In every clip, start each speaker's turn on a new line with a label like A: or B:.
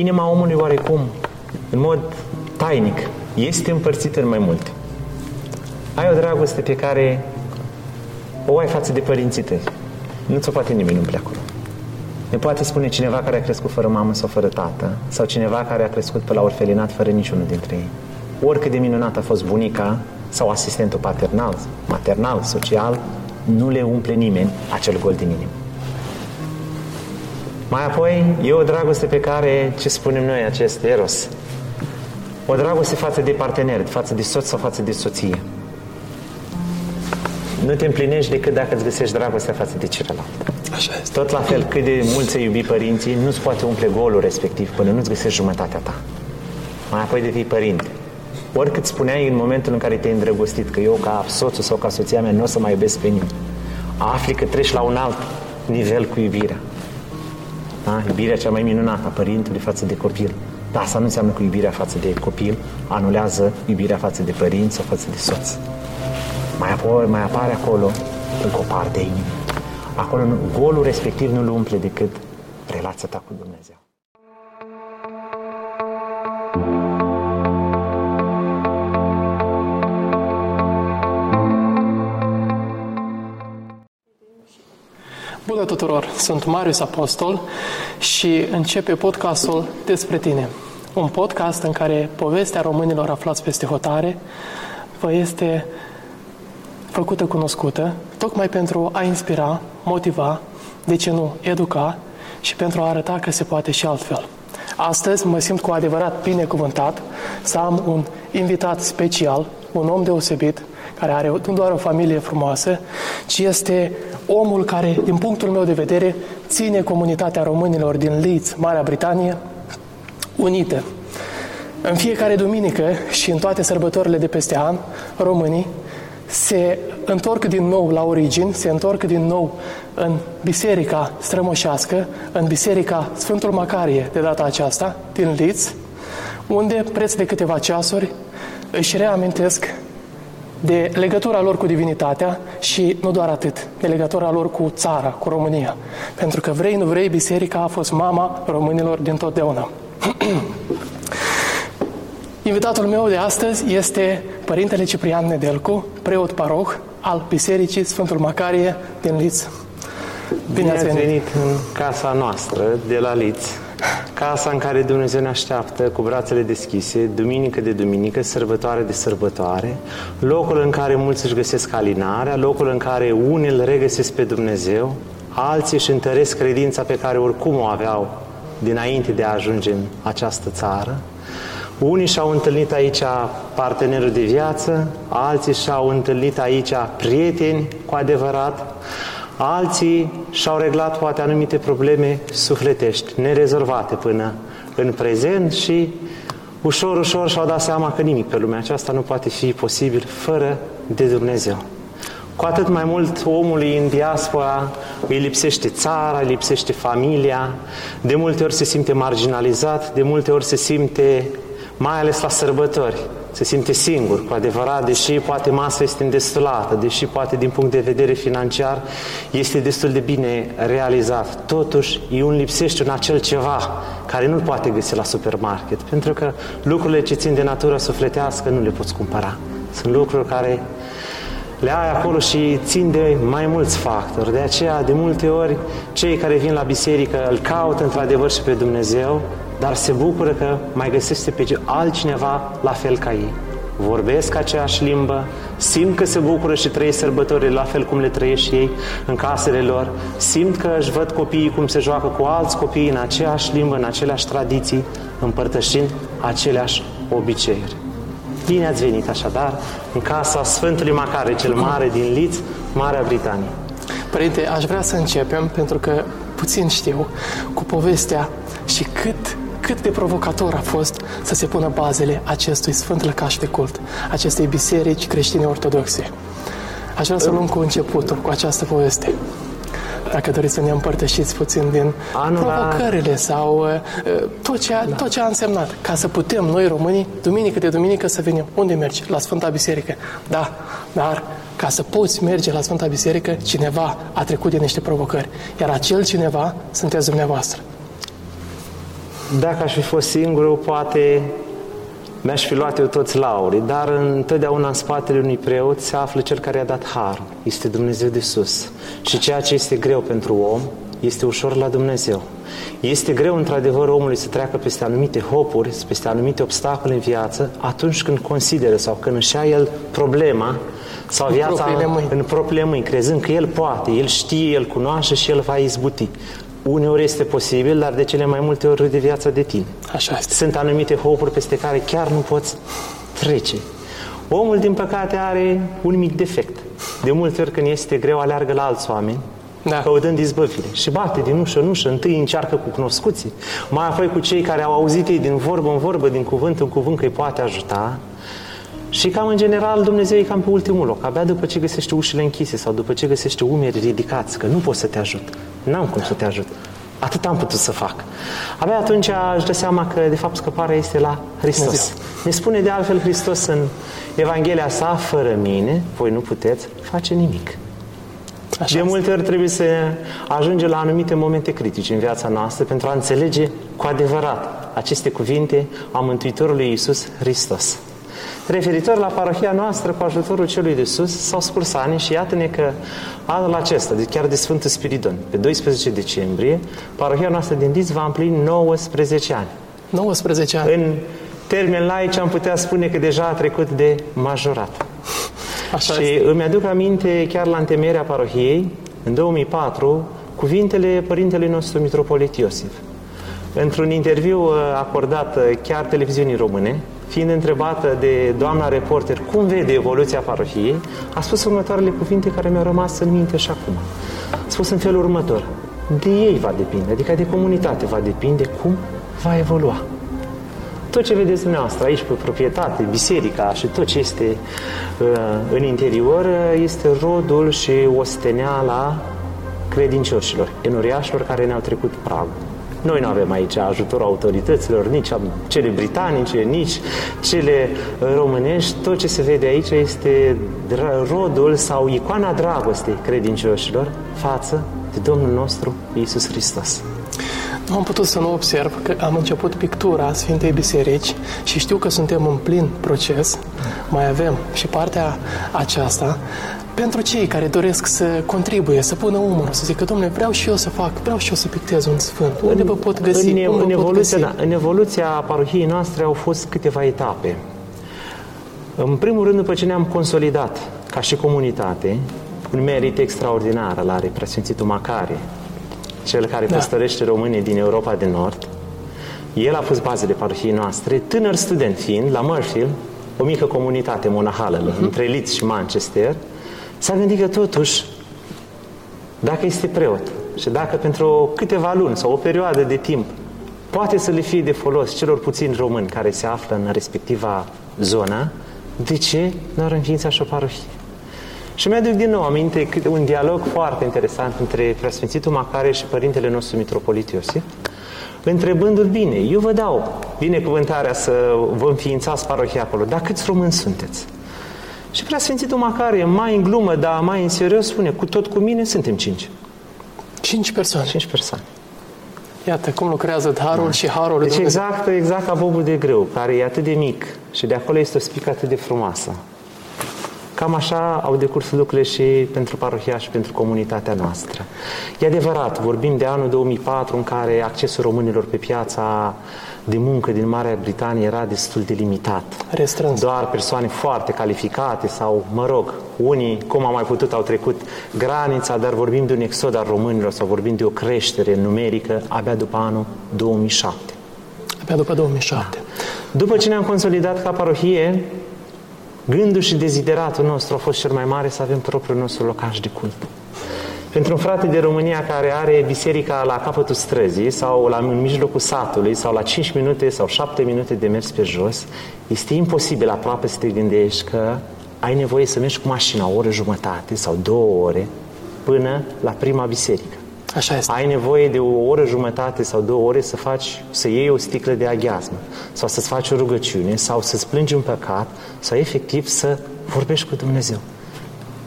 A: Inima omului oarecum, în mod tainic, este împărțită în mai multe. Ai o dragoste pe care o ai față de părinții tăi. Nu ți-o poate nimeni umple acolo. Ne poate spune cineva care a crescut fără mamă sau fără tată, sau cineva care a crescut pe la orfelinat fără niciunul dintre ei. Oricât de minunat a fost bunica sau asistentul paternal, maternal, social, nu le umple nimeni acel gol din inimă. Mai apoi, e o dragoste pe care, ce spunem noi, acest eros, o dragoste față de partener, față de soț sau față de soție. Nu te împlinești decât dacă îți găsești dragostea față de celălalt.
B: Așa este.
A: Tot la fel, cât de mult ți iubi părinții, nu-ți poate umple golul respectiv până nu-ți găsești jumătatea ta. Mai apoi devii părinte. Oricât spuneai în momentul în care te-ai îndrăgostit că eu ca soțul sau ca soția mea nu o să mai iubesc pe nimeni, afli că treci la un alt nivel cu iubirea. Da? Iubirea cea mai minunată a părintului față de copil. Dar asta nu înseamnă că iubirea față de copil anulează iubirea față de părinți sau față de soț. Mai apoi mai apare acolo încă o parte a inimii. Acolo nu, golul respectiv nu-l umple decât relația ta cu Dumnezeu.
B: Bună tuturor! Sunt Marius Apostol și începe podcastul Despre tine. Un podcast în care povestea românilor aflați peste hotare vă este făcută cunoscută, tocmai pentru a inspira, motiva, de ce nu, educa și pentru a arăta că se poate și altfel. Astăzi mă simt cu adevărat binecuvântat să am un invitat special, un om deosebit, care are nu doar o familie frumoasă, ci este omul care, din punctul meu de vedere, ține comunitatea românilor din Leeds, Marea Britanie, unită. În fiecare duminică și în toate sărbătorile de peste an, românii se întorc din nou la origini, se întorc din nou în biserica strămoșească, în biserica Sfântul Macarie, de data aceasta, din Leeds, unde, preț de câteva ceasuri, își reamintesc de legătura lor cu divinitatea și nu doar atât, de legătura lor cu țara, cu România. Pentru că vrei, nu vrei, biserica a fost mama românilor din totdeauna. Invitatul meu de astăzi este Părintele Ciprian Nedelcu, preot paroh al Bisericii Sfântul Macarie din Liț.
A: Bine ați venit în casa noastră de la Liț, casa în care Dumnezeu ne așteaptă cu brațele deschise, duminică de duminică, sărbătoare de sărbătoare, locul în care mulți își găsesc alinarea, locul în care unii îl regăsesc pe Dumnezeu, alții își întăresc credința pe care oricum o aveau dinainte de a ajunge în această țară, unii și-au întâlnit aici partenerul de viață, alții și-au întâlnit aici prieteni cu adevărat, alții și-au reglat poate anumite probleme sufletești, nerezolvate până în prezent și ușor, ușor și-au dat seama că nimic pe lumea aceasta nu poate fi posibil fără de Dumnezeu. Cu atât mai mult omului în diaspora îi lipsește țara, îi lipsește familia, de multe ori se simte marginalizat, de multe ori se simte mai ales la sărbători, se simte singur, cu adevărat, deși poate masa este îndestulată, deși poate din punct de vedere financiar este destul de bine realizat. Totuși, e un lipsește în acel ceva care nu-l poate găsi la supermarket, pentru că lucrurile ce țin de natură sufletească nu le poți cumpăra. Sunt lucruri care le ai acolo și țin de mai mulți factori. De aceea, de multe ori, cei care vin la biserică îl caută într-adevăr și pe Dumnezeu, dar se bucură că mai găsește pe altcineva la fel ca ei. Vorbesc aceeași limbă, simt că se bucură și trăiesc sărbătorile la fel cum le trăiesc și ei în casele lor, simt că își văd copiii cum se joacă cu alți copii în aceeași limbă, în aceleași tradiții, împărtășind aceleași obiceiuri. Bine ați venit așadar în casa Sfântului Macare, cel mare din Leeds, Marea Britanie.
B: Părinte, aș vrea să începem, pentru că puțin știu, cu povestea și cât cât de provocator a fost să se pună bazele acestui sfânt lăcaș de cult, acestei biserici creștine ortodoxe. Aș vrea să luăm cu începutul, cu această poveste. Dacă doriți să ne împărtășiți puțin din Anul provocările sau uh, tot, ce a, da. tot ce a însemnat, ca să putem noi românii, duminică de duminică, să venim. Unde mergi? La Sfânta Biserică. Da, dar ca să poți merge la Sfânta Biserică, cineva a trecut de niște provocări. Iar acel cineva sunteți dumneavoastră.
A: Dacă aș fi fost singur, poate mi-aș fi luat eu toți laurii, dar întotdeauna în spatele unui preot se află cel care a dat har. Este Dumnezeu de sus. Și ceea ce este greu pentru om, este ușor la Dumnezeu. Este greu, într-adevăr, omului să treacă peste anumite hopuri, peste anumite obstacole în viață, atunci când consideră sau când își ia el problema sau în viața
B: propriile mâini.
A: în propriile mâini, crezând că el poate, el știe, el cunoaște și el va izbuti. Uneori este posibil, dar de cele mai multe ori de viața de tine.
B: Așa este.
A: Sunt anumite hopuri peste care chiar nu poți trece. Omul, din păcate, are un mic defect. De multe ori când este greu, aleargă la alți oameni,
B: Da.
A: căutând izbăvire. Și bate din ușă în ușă, întâi încearcă cu cunoscuții, mai apoi cu cei care au auzit ei din vorbă în vorbă, din cuvânt în cuvânt că îi poate ajuta. Și cam în general Dumnezeu e cam pe ultimul loc, abia după ce găsește ușile închise sau după ce găsește umeri ridicați, că nu pot să te ajut. N-am cum să te ajut. Atât am putut să fac. Abia atunci aș da seama că, de fapt, scăparea este la Hristos.
B: Dumnezeu.
A: Ne spune de altfel Hristos în Evanghelia sa, fără mine, voi nu puteți face nimic.
B: Așa
A: De
B: este.
A: multe ori trebuie să ajungem la anumite momente critice în viața noastră pentru a înțelege cu adevărat aceste cuvinte a Mântuitorului Iisus Hristos. Referitor la parohia noastră, cu ajutorul celui de sus, s-au scurs ani și iată-ne că anul acesta, de chiar de Sfântul Spiridon, pe 12 decembrie, parohia noastră din Diz va împlini 19 ani.
B: 19 ani.
A: În termen laici am putea spune că deja a trecut de majorat.
B: Așa
A: și
B: este.
A: îmi aduc aminte chiar la întemeierea parohiei, în 2004, cuvintele părintelui nostru Mitropolit Iosif. Într-un interviu uh, acordat uh, chiar televiziunii române, fiind întrebată de doamna reporter cum vede evoluția parohiei, a spus următoarele cuvinte care mi-au rămas în minte și acum. A spus în felul următor. De ei va depinde, adică de comunitate va depinde cum va evolua. Tot ce vedeți dumneavoastră aici pe proprietate, biserica și tot ce este uh, în interior uh, este rodul și osteneala credincioșilor, enoriașilor care ne-au trecut pragul. Noi nu avem aici ajutorul autorităților, nici a- cele britanice, nici cele uh, românești. Tot ce se vede aici este dra- rodul sau icoana dragostei credincioșilor față de Domnul nostru Iisus Hristos.
B: Nu am putut să nu observ că am început pictura Sfintei Biserici și știu că suntem în plin proces. Mai avem și partea aceasta pentru cei care doresc să contribuie, să pună umărul, să zică, domnule, vreau și eu să fac, vreau și eu să pictez un sfânt. Unde vă pot găsi?
A: În,
B: Cum vă
A: în,
B: pot
A: evoluția,
B: găsi?
A: da, în evoluția parohiei noastre au fost câteva etape. În primul rând, după ce ne-am consolidat ca și comunitate, un merit extraordinar al are Preasfințitul Macare, cel care
B: Da.
A: păstărește românii din Europa de Nord. El a pus bazele parohiei noastre, tânăr student fiind, la Murfield, o mică comunitate monahală uh-huh. între Leeds și Manchester, s-a gândit că totuși dacă este preot și dacă pentru câteva luni sau o perioadă de timp poate să le fie de folos celor puțini români care se află în respectiva zonă, de ce nu ar înființa și o parohie? Și mi-aduc din nou aminte câte un dialog foarte interesant între Preasfințitul Macare și Părintele nostru Mitropolit Iosif, întrebându-l bine, eu vă dau binecuvântarea să vă înființați parohia acolo, dar câți români sunteți? Și Preasfințitul Macare, mai în glumă, dar mai în serios, spune, cu tot cu mine suntem cinci.
B: Cinci persoane.
A: Cinci persoane.
B: Iată cum lucrează darul și harul lui
A: Deci
B: Dumnezeu.
A: exact, exact ca bobul de grâu, care e atât de mic și de acolo este o spică atât de frumoasă. Cam așa au decurs lucrurile și pentru parohia și pentru comunitatea noastră. E adevărat, vorbim de anul 2004 în care accesul românilor pe piața de muncă din Marea Britanie era destul de limitat.
B: Restrâns.
A: Doar persoane foarte calificate sau, mă rog, unii, cum am mai putut, au trecut granița, dar vorbim de un exod al românilor sau vorbim de o creștere numerică abia după anul 2007.
B: Abia după 2007.
A: După ce ne-am consolidat ca parohie, gândul și dezideratul nostru a fost cel mai mare să avem propriul nostru locaș de cult. Pentru un frate de România care are biserica la capătul străzii sau la, în mijlocul satului sau la 5 minute sau 7 minute de mers pe jos, este imposibil aproape să te gândești că ai nevoie să mergi cu mașina o oră jumătate sau două ore până la prima biserică.
B: Așa este.
A: Ai nevoie de o oră jumătate sau două ore să faci, să iei o sticlă de aghiazmă sau să-ți faci o rugăciune sau să-ți plângi un păcat sau efectiv să vorbești cu Dumnezeu.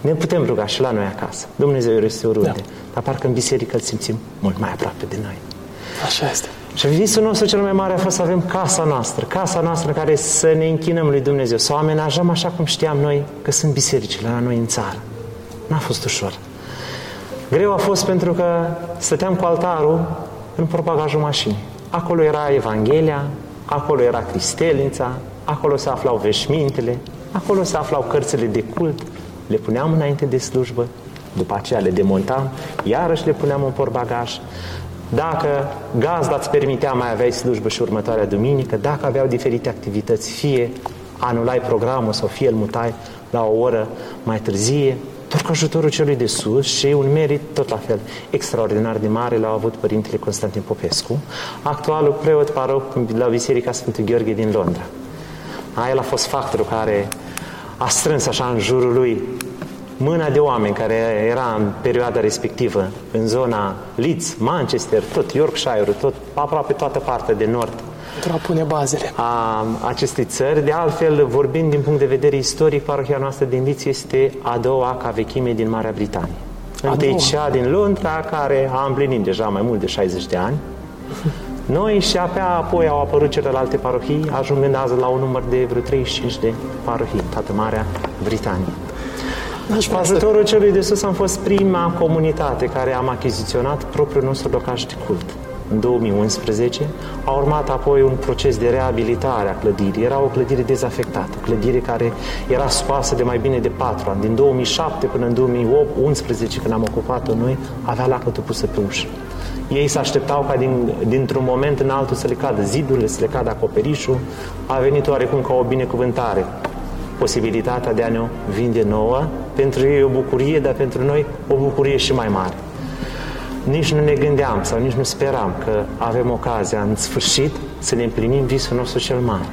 A: Ne putem ruga și la noi acasă. Dumnezeu este oriunde.
B: Da.
A: Dar parcă în biserică îl simțim mult mai aproape de noi.
B: Așa este.
A: Și visul nostru cel mai mare a fost să avem casa noastră, casa noastră în care să ne închinăm lui Dumnezeu, să o amenajăm așa cum știam noi că sunt bisericile la noi în țară. N-a fost ușor. Greu a fost pentru că stăteam cu altarul în propagajul mașinii. Acolo era Evanghelia, acolo era Cristelnița, acolo se aflau veșmintele, acolo se aflau cărțile de cult, le puneam înainte de slujbă, după aceea le demontam, iarăși le puneam în portbagaj. Dacă gazda îți permitea, mai aveai slujbă și următoarea duminică, dacă aveau diferite activități, fie anulai programul sau fie îl mutai la o oră mai târzie, doar cu ajutorul celui de sus și un merit tot la fel extraordinar de mare l-au avut Părintele Constantin Popescu, actualul preot paroc la Biserica Sfântul Gheorghe din Londra. A, el a fost factorul care a strâns așa în jurul lui mâna de oameni care era în perioada respectivă în zona Leeds, Manchester, tot Yorkshire, tot aproape toată partea de nord
B: pentru a pune bazele
A: a acestei țări. De altfel, vorbind din punct de vedere istoric, parohia noastră din Leeds este a doua ca vechime din Marea Britanie. Întâi cea din Londra, care a împlinit deja mai mult de 60 de ani. Noi și abia apoi au apărut celelalte parohii, ajungând azi la un număr de vreo 35 de parohii, toată Marea Britanie. Cu ajutorul celui de sus am fost prima comunitate care am achiziționat propriul nostru locaș de cult. În 2011 a urmat apoi un proces de reabilitare a clădirii. Era o clădire dezafectată, o clădire care era scoasă de mai bine de 4 ani. Din 2007 până în 2011, când am ocupat-o noi, avea lacătul pusă pe ușă. Ei se așteptau ca din, dintr-un moment în altul să le cadă zidurile, să le cadă acoperișul. A venit oarecum ca o binecuvântare posibilitatea de a ne vinde nouă. Pentru ei e o bucurie, dar pentru noi o bucurie și mai mare. Nici nu ne gândeam sau nici nu speram că avem ocazia în sfârșit să ne împlinim visul nostru cel mare.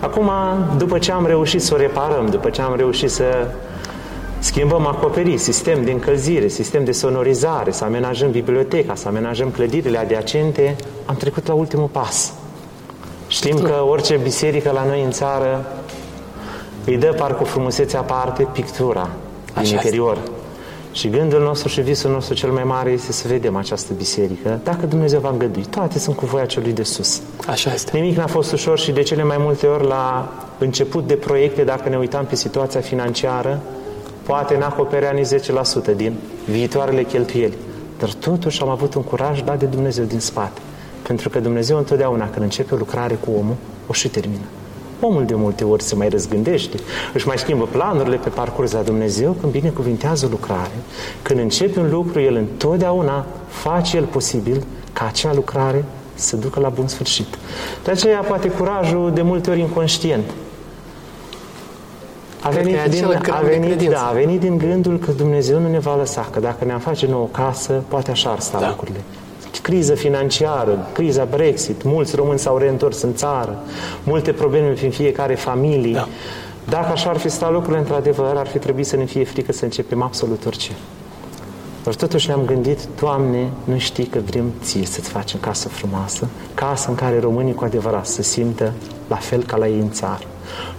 A: Acum, după ce am reușit să o reparăm, după ce am reușit să schimbăm acoperiș, sistem de încălzire, sistem de sonorizare, să amenajăm biblioteca, să amenajăm clădirile adiacente, am trecut la ultimul pas. Știm că orice biserică la noi în țară îi dă parcă frumusețe aparte pictura din Așa interior. Este. Și gândul nostru și visul nostru cel mai mare este să vedem această biserică, dacă Dumnezeu va îngădui. Toate sunt cu voia celui de sus.
B: Așa este.
A: Nimic n-a fost ușor și de cele mai multe ori la început de proiecte, dacă ne uitam pe situația financiară, poate n-acoperea nici 10% din viitoarele cheltuieli. Dar totuși am avut un curaj dat de Dumnezeu din spate. Pentru că Dumnezeu întotdeauna când începe o lucrare cu omul, o și termină. Omul de multe ori se mai răzgândește, își mai schimbă planurile pe parcurs la Dumnezeu când binecuvintează lucrare. Când începe un lucru, El întotdeauna face El posibil ca acea lucrare să ducă la bun sfârșit. De aceea, poate curajul de multe ori inconștient. A venit, din, a, venit, da, a venit din gândul că Dumnezeu nu ne va lăsa, că dacă ne-am face nouă casă, poate așa ar sta da. lucrurile criză financiară, criza Brexit, mulți români s-au reîntors în țară, multe probleme prin fiecare familie. Da. Dacă așa ar fi stat lucrurile, într-adevăr, ar fi trebuit să ne fie frică să începem absolut orice. Dar totuși ne-am gândit, Doamne, nu știi că vrem ție să-ți facem casă frumoasă, casă în care românii cu adevărat să simtă la fel ca la ei în țară.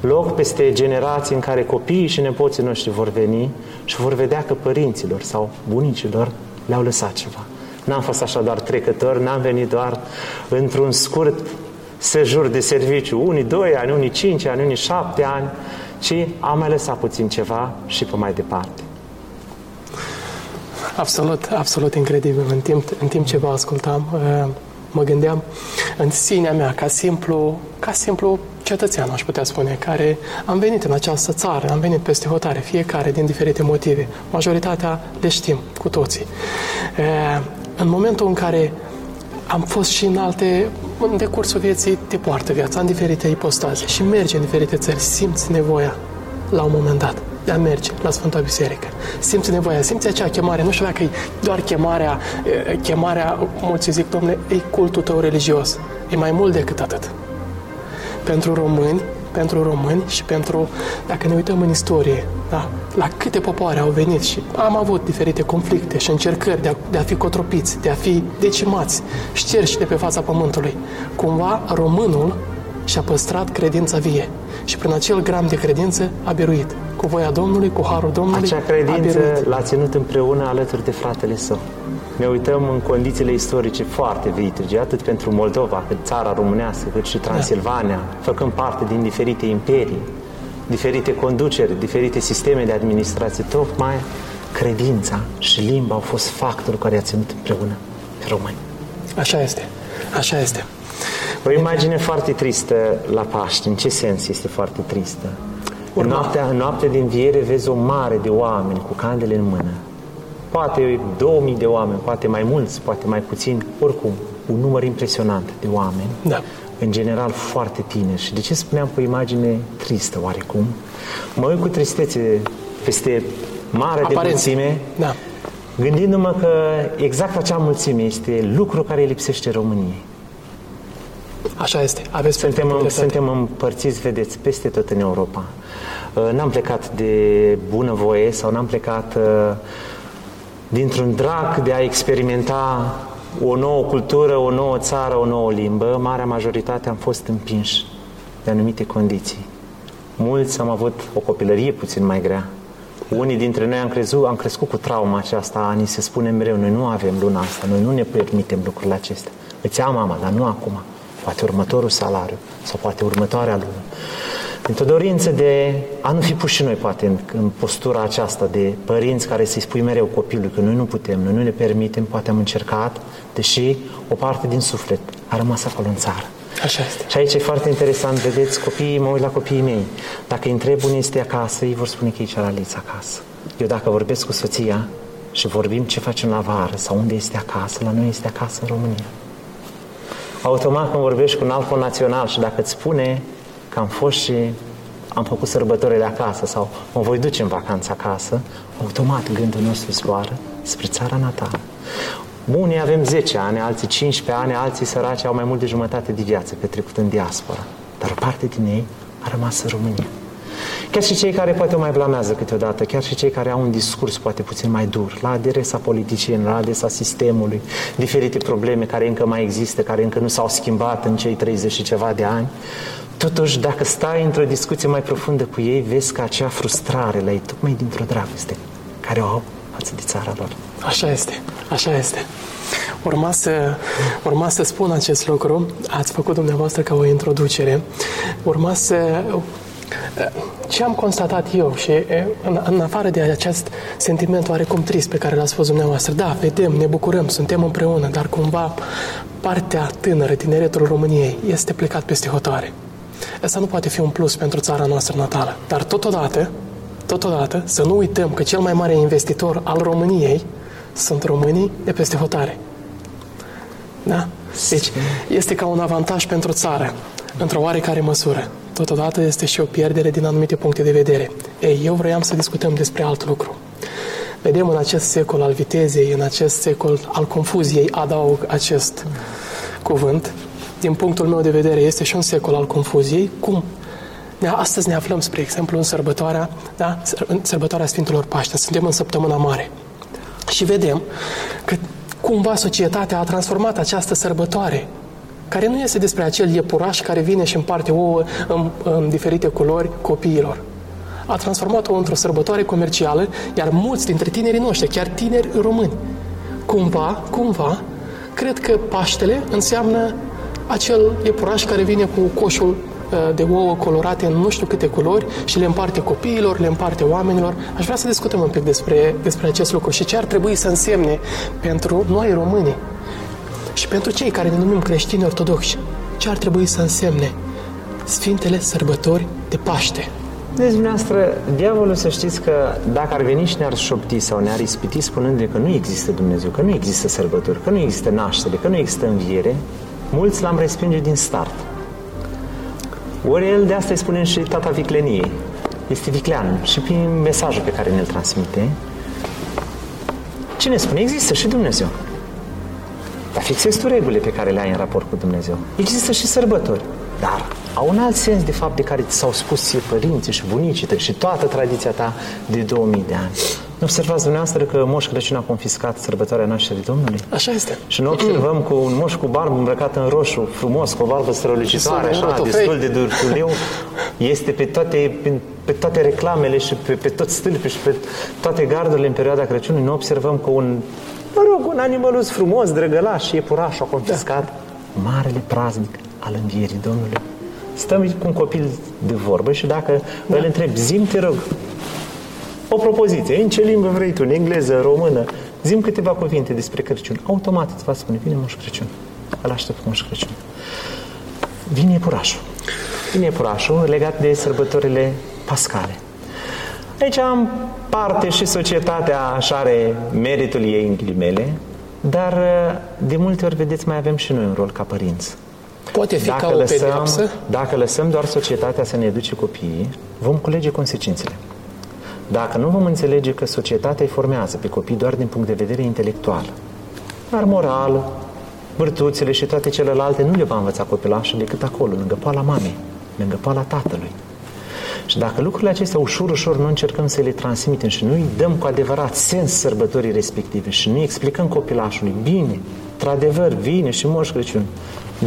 A: Loc peste generații în care copiii și nepoții noștri vor veni și vor vedea că părinților sau bunicilor le-au lăsat ceva. N-am fost așa doar trecător, n-am venit doar într-un scurt sejur de serviciu, unii doi ani, unii cinci ani, unii șapte ani, ci am mai lăsat puțin ceva și pe mai departe.
B: Absolut, absolut incredibil. În timp, în timp ce vă ascultam, uh, mă gândeam în sinea mea, ca simplu, ca simplu cetățean, aș putea spune, care am venit în această țară, am venit peste hotare, fiecare din diferite motive. Majoritatea le știm cu toții. Uh, în momentul în care am fost și în alte, în decursul vieții te poartă viața, în diferite ipostaze și mergi în diferite țări, simți nevoia la un moment dat de a merge la Sfânta Biserică. Simți nevoia, simți acea chemare, nu știu dacă e doar chemarea, chemarea, mulți zic, domnule, e cultul tău religios. E mai mult decât atât. Pentru români, pentru români și pentru, dacă ne uităm în istorie, da, la câte popoare au venit și am avut diferite conflicte și încercări de a, de a fi cotropiți, de a fi decimați, șterși de pe fața pământului. Cumva românul și a păstrat credința vie. Și prin acel gram de credință a biruit. Cu voia Domnului, cu harul Domnului,
A: Acea credință l-a ținut împreună alături de fratele său. Ne uităm în condițiile istorice foarte vitege, atât pentru Moldova, cât țara românească, cât și Transilvania, da. făcând parte din diferite imperii, diferite conduceri, diferite sisteme de administrație, tocmai credința și limba au fost factorul care a ținut împreună pe români.
B: Așa este, așa este.
A: O imagine foarte tristă la Paște. În ce sens este foarte tristă? În noaptea, în noaptea din viere vezi o mare de oameni cu candele în mână. Poate 2000 de oameni, poate mai mulți, poate mai puțini, oricum, un număr impresionant de oameni.
B: Da.
A: În general foarte tineri. Și de ce spuneam cu o imagine tristă oarecum? Mă uit cu tristețe peste mare de mulțime,
B: da.
A: gândindu-mă că exact acea mulțime este lucru care lipsește României.
B: Așa este. Aveți
A: suntem, în, suntem împărțiți, vedeți, peste tot în Europa. Uh, n-am plecat de bunăvoie sau n-am plecat uh, dintr-un drag de a experimenta o nouă cultură, o nouă țară, o nouă limbă. Marea majoritate am fost împinși de anumite condiții. Mulți am avut o copilărie puțin mai grea. Unii dintre noi am, crezut, am crescut cu trauma aceasta, ni se spune mereu, noi nu avem luna asta, noi nu ne permitem lucrurile acestea. Îți am mama, dar nu acum poate următorul salariu sau poate următoarea lună. Într-o dorință de a nu fi puși noi poate în, în postura aceasta de părinți care să-i spui mereu copilului că noi nu putem, noi nu ne permitem, poate am încercat, deși o parte din suflet a rămas acolo în țară.
B: Așa este.
A: Și aici e foarte interesant, vedeți, copiii, mă uit la copiii mei. Dacă îi întreb unde este acasă, ei vor spune că e cealaltă acasă. Eu dacă vorbesc cu soția și vorbim ce facem la vară sau unde este acasă, la noi este acasă în România automat când vorbești cu un alt național și dacă îți spune că am fost și am făcut sărbătorile acasă sau mă voi duce în vacanță acasă, automat gândul nostru zboară spre țara natală. Unii avem 10 ani, alții 15 ani, alții săraci au mai mult de jumătate de viață petrecut în diaspora. Dar o parte din ei a rămas în România. Chiar și cei care poate o mai blamează câteodată, chiar și cei care au un discurs poate puțin mai dur, la adresa politicienilor, la adresa sistemului, diferite probleme care încă mai există, care încă nu s-au schimbat în cei 30 și ceva de ani, Totuși, dacă stai într-o discuție mai profundă cu ei, vezi că acea frustrare la ei, tocmai dintr-o dragoste, care o au față de țara lor.
B: Așa este, așa este. Urma să, urma să spun acest lucru, ați făcut dumneavoastră ca o introducere, urma să ce am constatat eu și în, în afară de acest sentiment oarecum trist pe care l-ați spus dumneavoastră, da, vedem, ne bucurăm, suntem împreună, dar cumva partea tânără, tineretul României, este plecat peste hotare. Asta nu poate fi un plus pentru țara noastră natală. Dar totodată, totodată, să nu uităm că cel mai mare investitor al României sunt românii de peste hotare. Da? Deci, este ca un avantaj pentru țară, într-o oarecare măsură totodată este și o pierdere din anumite puncte de vedere. Ei, eu vreau să discutăm despre alt lucru. Vedem în acest secol al vitezei, în acest secol al confuziei, adaug acest cuvânt, din punctul meu de vedere, este și un secol al confuziei, cum Astăzi ne aflăm, spre exemplu, în sărbătoarea, da? în sărbătoarea Sfintelor Paște. Suntem în săptămâna mare. Și vedem că cumva societatea a transformat această sărbătoare care nu este despre acel iepuraș care vine și împarte ouă în, în diferite culori copiilor. A transformat-o într-o sărbătoare comercială, iar mulți dintre tinerii noștri, chiar tineri români, cumva, cumva, cred că Paștele înseamnă acel iepuraș care vine cu coșul uh, de ouă colorate în nu știu câte culori și le împarte copiilor, le împarte oamenilor. Aș vrea să discutăm un pic despre, despre acest lucru și ce ar trebui să însemne pentru noi români și pentru cei care ne numim creștini ortodoxi, ce ar trebui să însemne Sfintele Sărbători de Paște?
A: Deci, dumneavoastră, diavolul să știți că dacă ar veni și ne-ar șopti sau ne-ar ispiti spunând că nu există Dumnezeu, că nu există sărbători, că nu există naștere, că nu există înviere, mulți l-am respinge din start. Ori el de asta îi spunem și tata vicleniei. Este viclean și prin mesajul pe care ne-l transmite. Cine spune? Există și Dumnezeu. Dar fixezi tu regulile pe care le ai în raport cu Dumnezeu. Există și sărbători, dar au un alt sens de fapt de care ți s-au spus ție părinții și bunicii tăi și toată tradiția ta de 2000 de ani. Nu observați dumneavoastră că Moș Crăciun a confiscat sărbătoarea nașterii Domnului?
B: Așa este.
A: Și nu observăm cu un moș cu barbă îmbrăcat în roșu, frumos, cu o barbă strălucitoare, așa, destul de durculeu, este pe toate, pe, pe toate reclamele și pe, pe toți stâlpi și pe toate gardurile în perioada Crăciunului. Nu observăm că un, mă rog, un animălus frumos, drăgălaș, iepurașul a confiscat da. marele praznic al învierii Domnului. Stăm cu un copil de vorbă și dacă da. îl întreb, zim te rog, o propoziție, în ce limbă vrei tu, în engleză, română, zim câteva cuvinte despre Crăciun. Automat îți va spune, vine Moș Crăciun. Îl aștept Moș Crăciun. Vine iepurașul. Vine iepurașul legat de sărbătorile pascale. Aici am parte și societatea așa are meritul ei în ghilimele, dar de multe ori, vedeți, mai avem și noi un rol ca părinți.
B: Poate fi dacă ca o lăsăm, pedeapsă?
A: Dacă lăsăm doar societatea să ne educe copiii, vom culege consecințele. Dacă nu vom înțelege că societatea îi formează pe copii doar din punct de vedere intelectual, dar moral, virtuțile și toate celelalte nu le va învăța copilașul decât acolo, lângă poala mamei, lângă poala tatălui. Și dacă lucrurile acestea ușor, ușor nu încercăm să le transmitem și nu îi dăm cu adevărat sens sărbătorii respective și nu explicăm copilașului, bine, într-adevăr, vine și Moș Crăciun,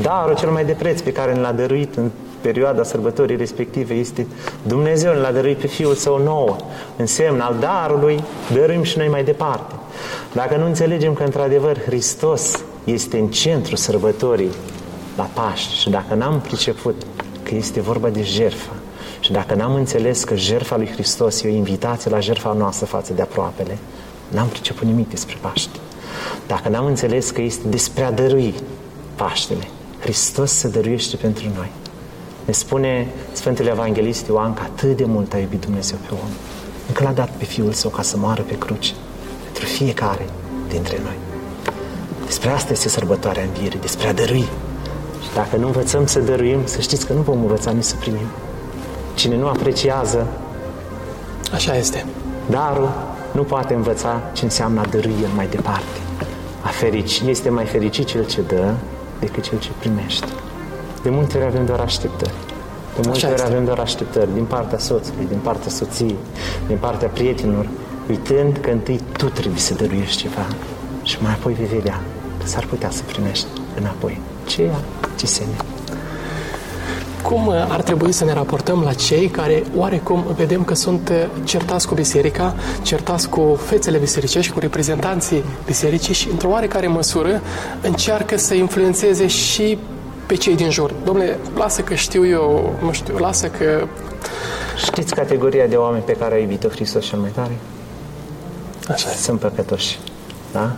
A: darul cel mai de preț pe care ne l-a dăruit în perioada sărbătorii respective este Dumnezeu ne l-a dăruit pe Fiul Său nouă, în semn al darului, dăruim și noi mai departe. Dacă nu înțelegem că într-adevăr Hristos este în centru sărbătorii la Paști și dacă n-am priceput că este vorba de jertfă și dacă n-am înțeles că jertfa lui Hristos e o invitație la jertfa noastră față de aproapele, n-am priceput nimic despre Paști. Dacă n-am înțeles că este despre a dărui Paștele, Hristos se dăruiește pentru noi. Ne spune Sfântul Evanghelist Ioan că atât de mult a iubit Dumnezeu pe om, încă l-a dat pe Fiul Său ca să moară pe cruce pentru fiecare dintre noi. Despre asta este sărbătoarea învierii, despre a dărui. Și dacă nu învățăm să dăruim, să știți că nu vom învăța nici să primim. Cine nu apreciază
B: Așa este.
A: darul, nu poate învăța ce înseamnă a dărui el mai departe. A ferici, este mai fericit cel ce dă decât cel ce primește. De multe ori avem doar așteptări. De multe Așa ori este. avem doar așteptări din partea soțului, din partea soției, din partea prietenilor, uitând că întâi tu trebuie să dăruiești ceva și mai apoi vei vedea că s-ar putea să primești înapoi ceea ce se ne
B: cum uh, ar trebui să ne raportăm la cei care oarecum vedem că sunt uh, certați cu biserica, certați cu fețele bisericești, cu reprezentanții bisericii și într-o oarecare măsură încearcă să influențeze și pe cei din jur. Domnule, lasă că știu eu, nu știu, lasă că...
A: Știți categoria de oameni pe care a iubit-o Hristos cel mai tare?
B: Așa
A: Sunt păcătoși. Da?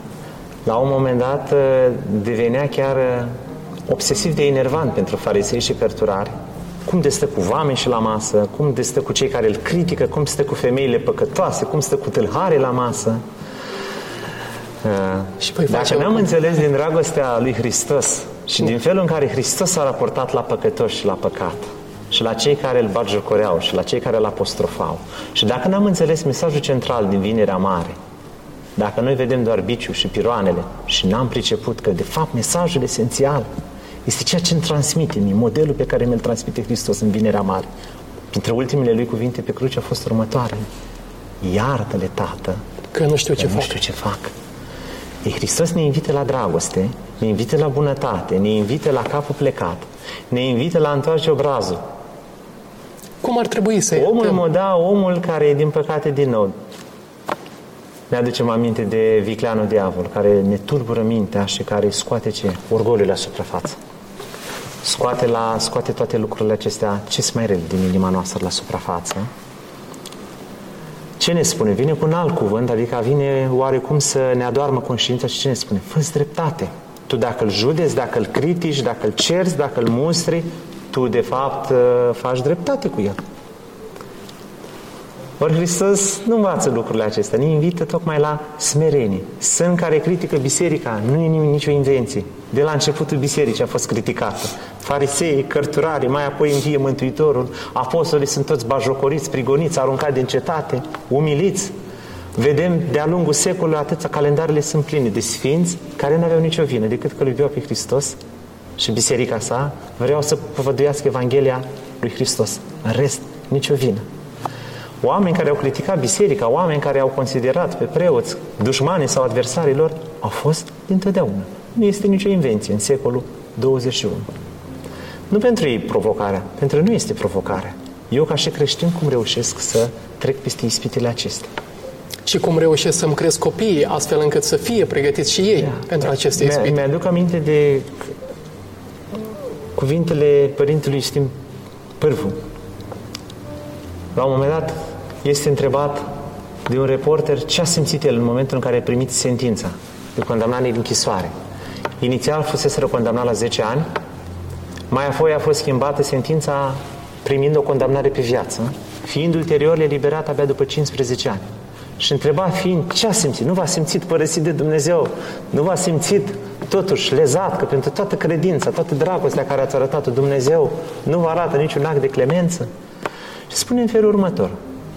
A: La un moment dat uh, devenea chiar uh, obsesiv de enervant pentru farisei și perturari. Cum de stă cu oameni și la masă, cum de stă cu cei care îl critică, cum stă cu femeile păcătoase, cum stă cu tâlhare la masă. Uh, și păi Dacă n-am înțeles din dragostea lui Hristos și din felul în care Hristos s-a raportat la păcătoși și la păcat și la cei care îl batjocoreau și la cei care îl apostrofau și dacă n-am înțeles mesajul central din Vinerea Mare, dacă noi vedem doar biciul și piroanele și n-am priceput că de fapt mesajul esențial este ceea ce îmi transmite mie, modelul pe care mi-l transmite Hristos în Vinerea Mare. Printre ultimele lui cuvinte pe cruce a fost următoare. Iartă-le, Tată,
B: că nu știu
A: că
B: ce
A: nu
B: fac.
A: știu ce fac. E Hristos ne invită la dragoste, ne invită la bunătate, ne invită la capul plecat, ne invită la întoarce obrazul.
B: Cum ar trebui să
A: Omul
B: iertăm?
A: mă da, omul care, din păcate, din nou, ne aducem aminte de vicleanul diavol, care ne tulbură mintea și care scoate ce? Orgoliul la suprafață. Scoate, la, scoate toate lucrurile acestea, ce mai rele din inima noastră la suprafață. Ce ne spune? Vine cu un alt cuvânt, adică vine oarecum să ne adoarmă conștiința și ce ne spune? fă dreptate. Tu dacă îl județi, dacă îl critici, dacă îl cerți, dacă îl mustri, tu de fapt faci dreptate cu el. Ori Hristos nu învață lucrurile acestea, ne invită tocmai la smerenie. Sân care critică biserica nu e nimic, nicio invenție. De la începutul bisericii a fost criticată. Farisei, cărturari, mai apoi învie Mântuitorul, apostolii sunt toți bajocoriți, prigoniți, aruncați din cetate, umiliți. Vedem de-a lungul secolului atâția calendarele sunt pline de sfinți care nu aveau nicio vină decât că îl iubeau pe Hristos și biserica sa vreau să povăduiască Evanghelia lui Hristos. În rest, nicio vină. Oameni care au criticat biserica, oameni care au considerat pe preoți dușmani sau adversarii lor, au fost dintotdeauna. Nu este nicio invenție în secolul 21. Nu pentru ei provocarea, pentru noi este provocarea. Eu, ca și creștin, cum reușesc să trec peste ispitele acestea?
B: Și cum reușesc să-mi cresc copiii astfel încât să fie pregătiți și ei da, pentru da. aceste ispite?
A: Mi-aduc aminte de cuvintele părintelui Stim Pârvu. La un moment dat este întrebat de un reporter ce a simțit el în momentul în care a primit sentința de condamnare în închisoare. Inițial fusese condamnat la 10 ani, mai apoi a fost schimbată sentința primind o condamnare pe viață, fiind ulterior eliberat abia după 15 ani. Și întreba fiind ce a simțit? Nu v-a simțit părăsit de Dumnezeu? Nu v-a simțit totuși lezat că pentru toată credința, toată dragostea care ați arătat-o Dumnezeu nu vă arată niciun act de clemență? Și spune în felul următor.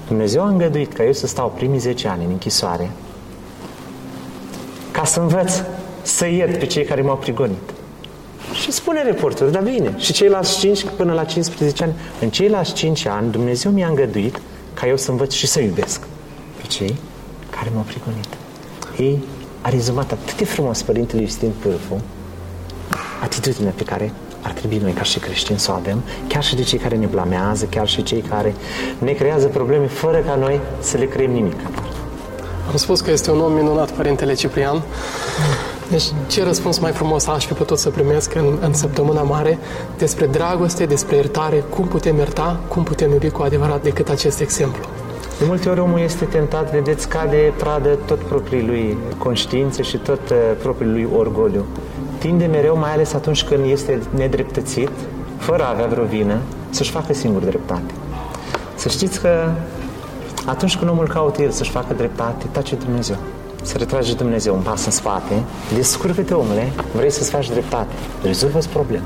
A: Dumnezeu a îngăduit ca eu să stau primii 10 ani în închisoare ca să învăț să iert pe cei care m-au prigonit. Și spune reporterul, dar bine, și ceilalți 5 până la 15 ani, în ceilalți 5 ani Dumnezeu mi-a îngăduit ca eu să învăț și să iubesc pe cei care m-au prigonit. Ei a rezumat atât de frumos Părintele Iustin Pârfu atitudinea pe care ar trebui noi ca și creștini să o avem, chiar și de cei care ne blamează, chiar și cei care ne creează probleme fără ca noi să le creăm nimic.
B: Am spus că este un om minunat, Părintele Ciprian. Deci, ce răspuns mai frumos aș fi putut să primesc în, în săptămâna mare despre dragoste, despre iertare, cum putem ierta, cum putem iubi cu adevărat decât acest exemplu.
A: De multe ori omul este tentat, vedeți, cade pradă tot propriul lui conștiință și tot uh, propriul lui orgoliu. Tinde mereu, mai ales atunci când este nedreptățit, fără a avea vreo vină, să-și facă singur dreptate. Să știți că atunci când omul caută el să-și facă dreptate, tace Dumnezeu. Se retrage Dumnezeu un pas în spate, descurcă-te, omule, vrei să-ți faci dreptate, rezolvă-ți problema.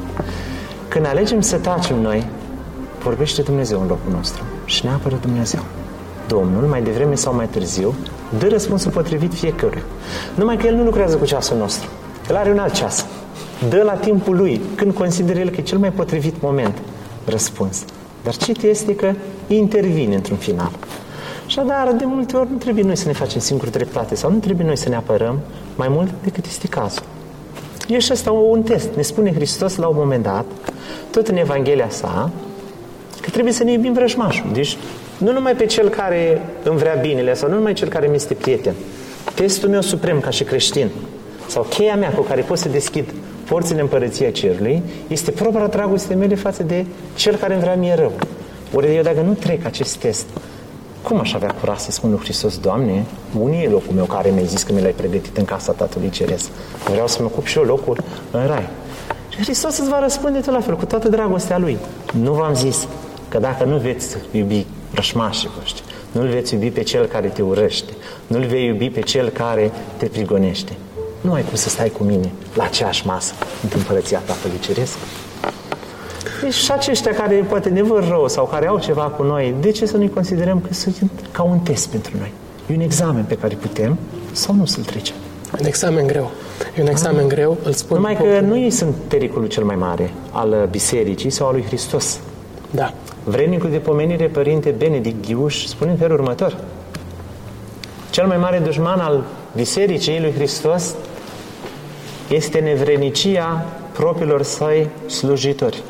A: Când alegem să tacem noi, vorbește Dumnezeu în locul nostru și ne apără Dumnezeu. Domnul, mai devreme sau mai târziu, dă răspunsul potrivit fiecăruia. Numai că El nu lucrează cu ceasul nostru. El are un alt ceas. Dă la timpul Lui, când consideră El că e cel mai potrivit moment, răspuns. Dar ce este că intervine într-un final. Și dar de multe ori nu trebuie noi să ne facem singuri dreptate sau nu trebuie noi să ne apărăm mai mult decât este cazul. E și asta un test. Ne spune Hristos la un moment dat, tot în Evanghelia sa, că trebuie să ne iubim vrăjmașul. Deci nu numai pe cel care îmi vrea binele sau nu numai cel care mi este prieten. Testul meu suprem ca și creștin sau cheia mea cu care pot să deschid porțile împărăției cerului este propria dragoste mele față de cel care îmi vrea mie rău. Ori eu dacă nu trec acest test, cum aș avea curaj să spun lui Hristos, Doamne, unii e locul meu care mi-ai zis că mi l-ai pregătit în casa Tatălui Ceresc. Vreau să-mi ocup și eu locul în rai. Și Hristos îți va răspunde tot la fel, cu toată dragostea Lui. Nu v-am zis că dacă nu veți iubi rășmașii voștri, nu-L veți iubi pe Cel care te urăște, nu-L vei iubi pe Cel care te prigonește. Nu ai cum să stai cu mine la aceeași masă în împărăția Tatălui Ceresc. Deci și aceștia care poate ne vor rău sau care au ceva cu noi, de ce să nu-i considerăm că sunt ca un test pentru noi? E un examen pe care putem sau nu să-l trecem.
B: Un examen greu. E un examen ah. greu, îl spun.
A: Numai că nu ei sunt pericolul cel mai mare al bisericii sau al lui Hristos.
B: Da.
A: Vrednicul de pomenire, Părinte Benedict Ghiuș, spune în felul următor. Cel mai mare dușman al bisericii lui Hristos este nevrenicia propriilor săi slujitori.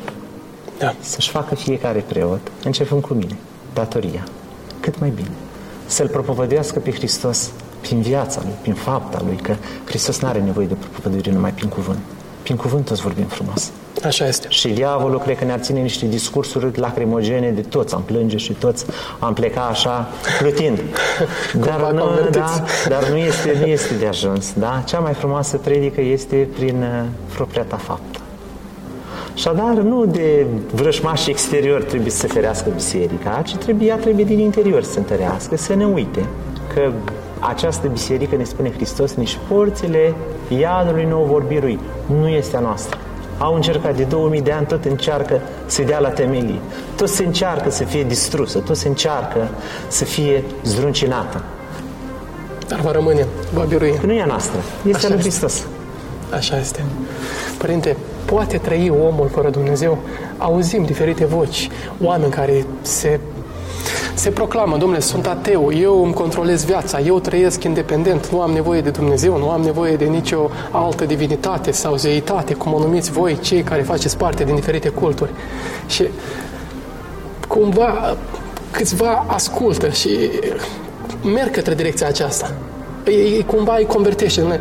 B: Da.
A: Să-și facă fiecare preot, începând cu mine, datoria, cât mai bine. Să-L propovădească pe Hristos prin viața Lui, prin fapta Lui, că Hristos nu are nevoie de propovăduire numai prin cuvânt. Prin cuvânt toți vorbim frumos.
B: Așa este.
A: Și diavolul cred că ne-ar ține niște discursuri lacrimogene de toți, am plânge și toți am plecat așa plutind. dar, nu, da, dar nu, este, nu este de ajuns. Da? Cea mai frumoasă predică este prin uh, propria ta faptă. Așadar, nu de vrășmași exterior trebuie să se ferească biserica, ci trebuie, ea trebuie din interior să se întărească, să ne uite că această biserică, ne spune Hristos, nici porțile iadului nou vorbirui nu este a noastră. Au încercat de 2000 de ani, tot încearcă să dea la temelii. Tot se încearcă să fie distrusă, tot se încearcă să fie zdruncinată.
B: Dar va rămâne, va birui.
A: Nu e a noastră, este a lui Hristos.
B: Așa este. Părinte, poate trăi omul fără Dumnezeu? Auzim diferite voci, oameni care se, se se proclamă, domnule, sunt ateu, eu îmi controlez viața, eu trăiesc independent, nu am nevoie de Dumnezeu, nu am nevoie de nicio altă divinitate sau zeitate, cum o numiți voi, cei care faceți parte din diferite culturi. Și cumva câțiva ascultă și merg către direcția aceasta. Ei, cumva îi convertește. Domnule,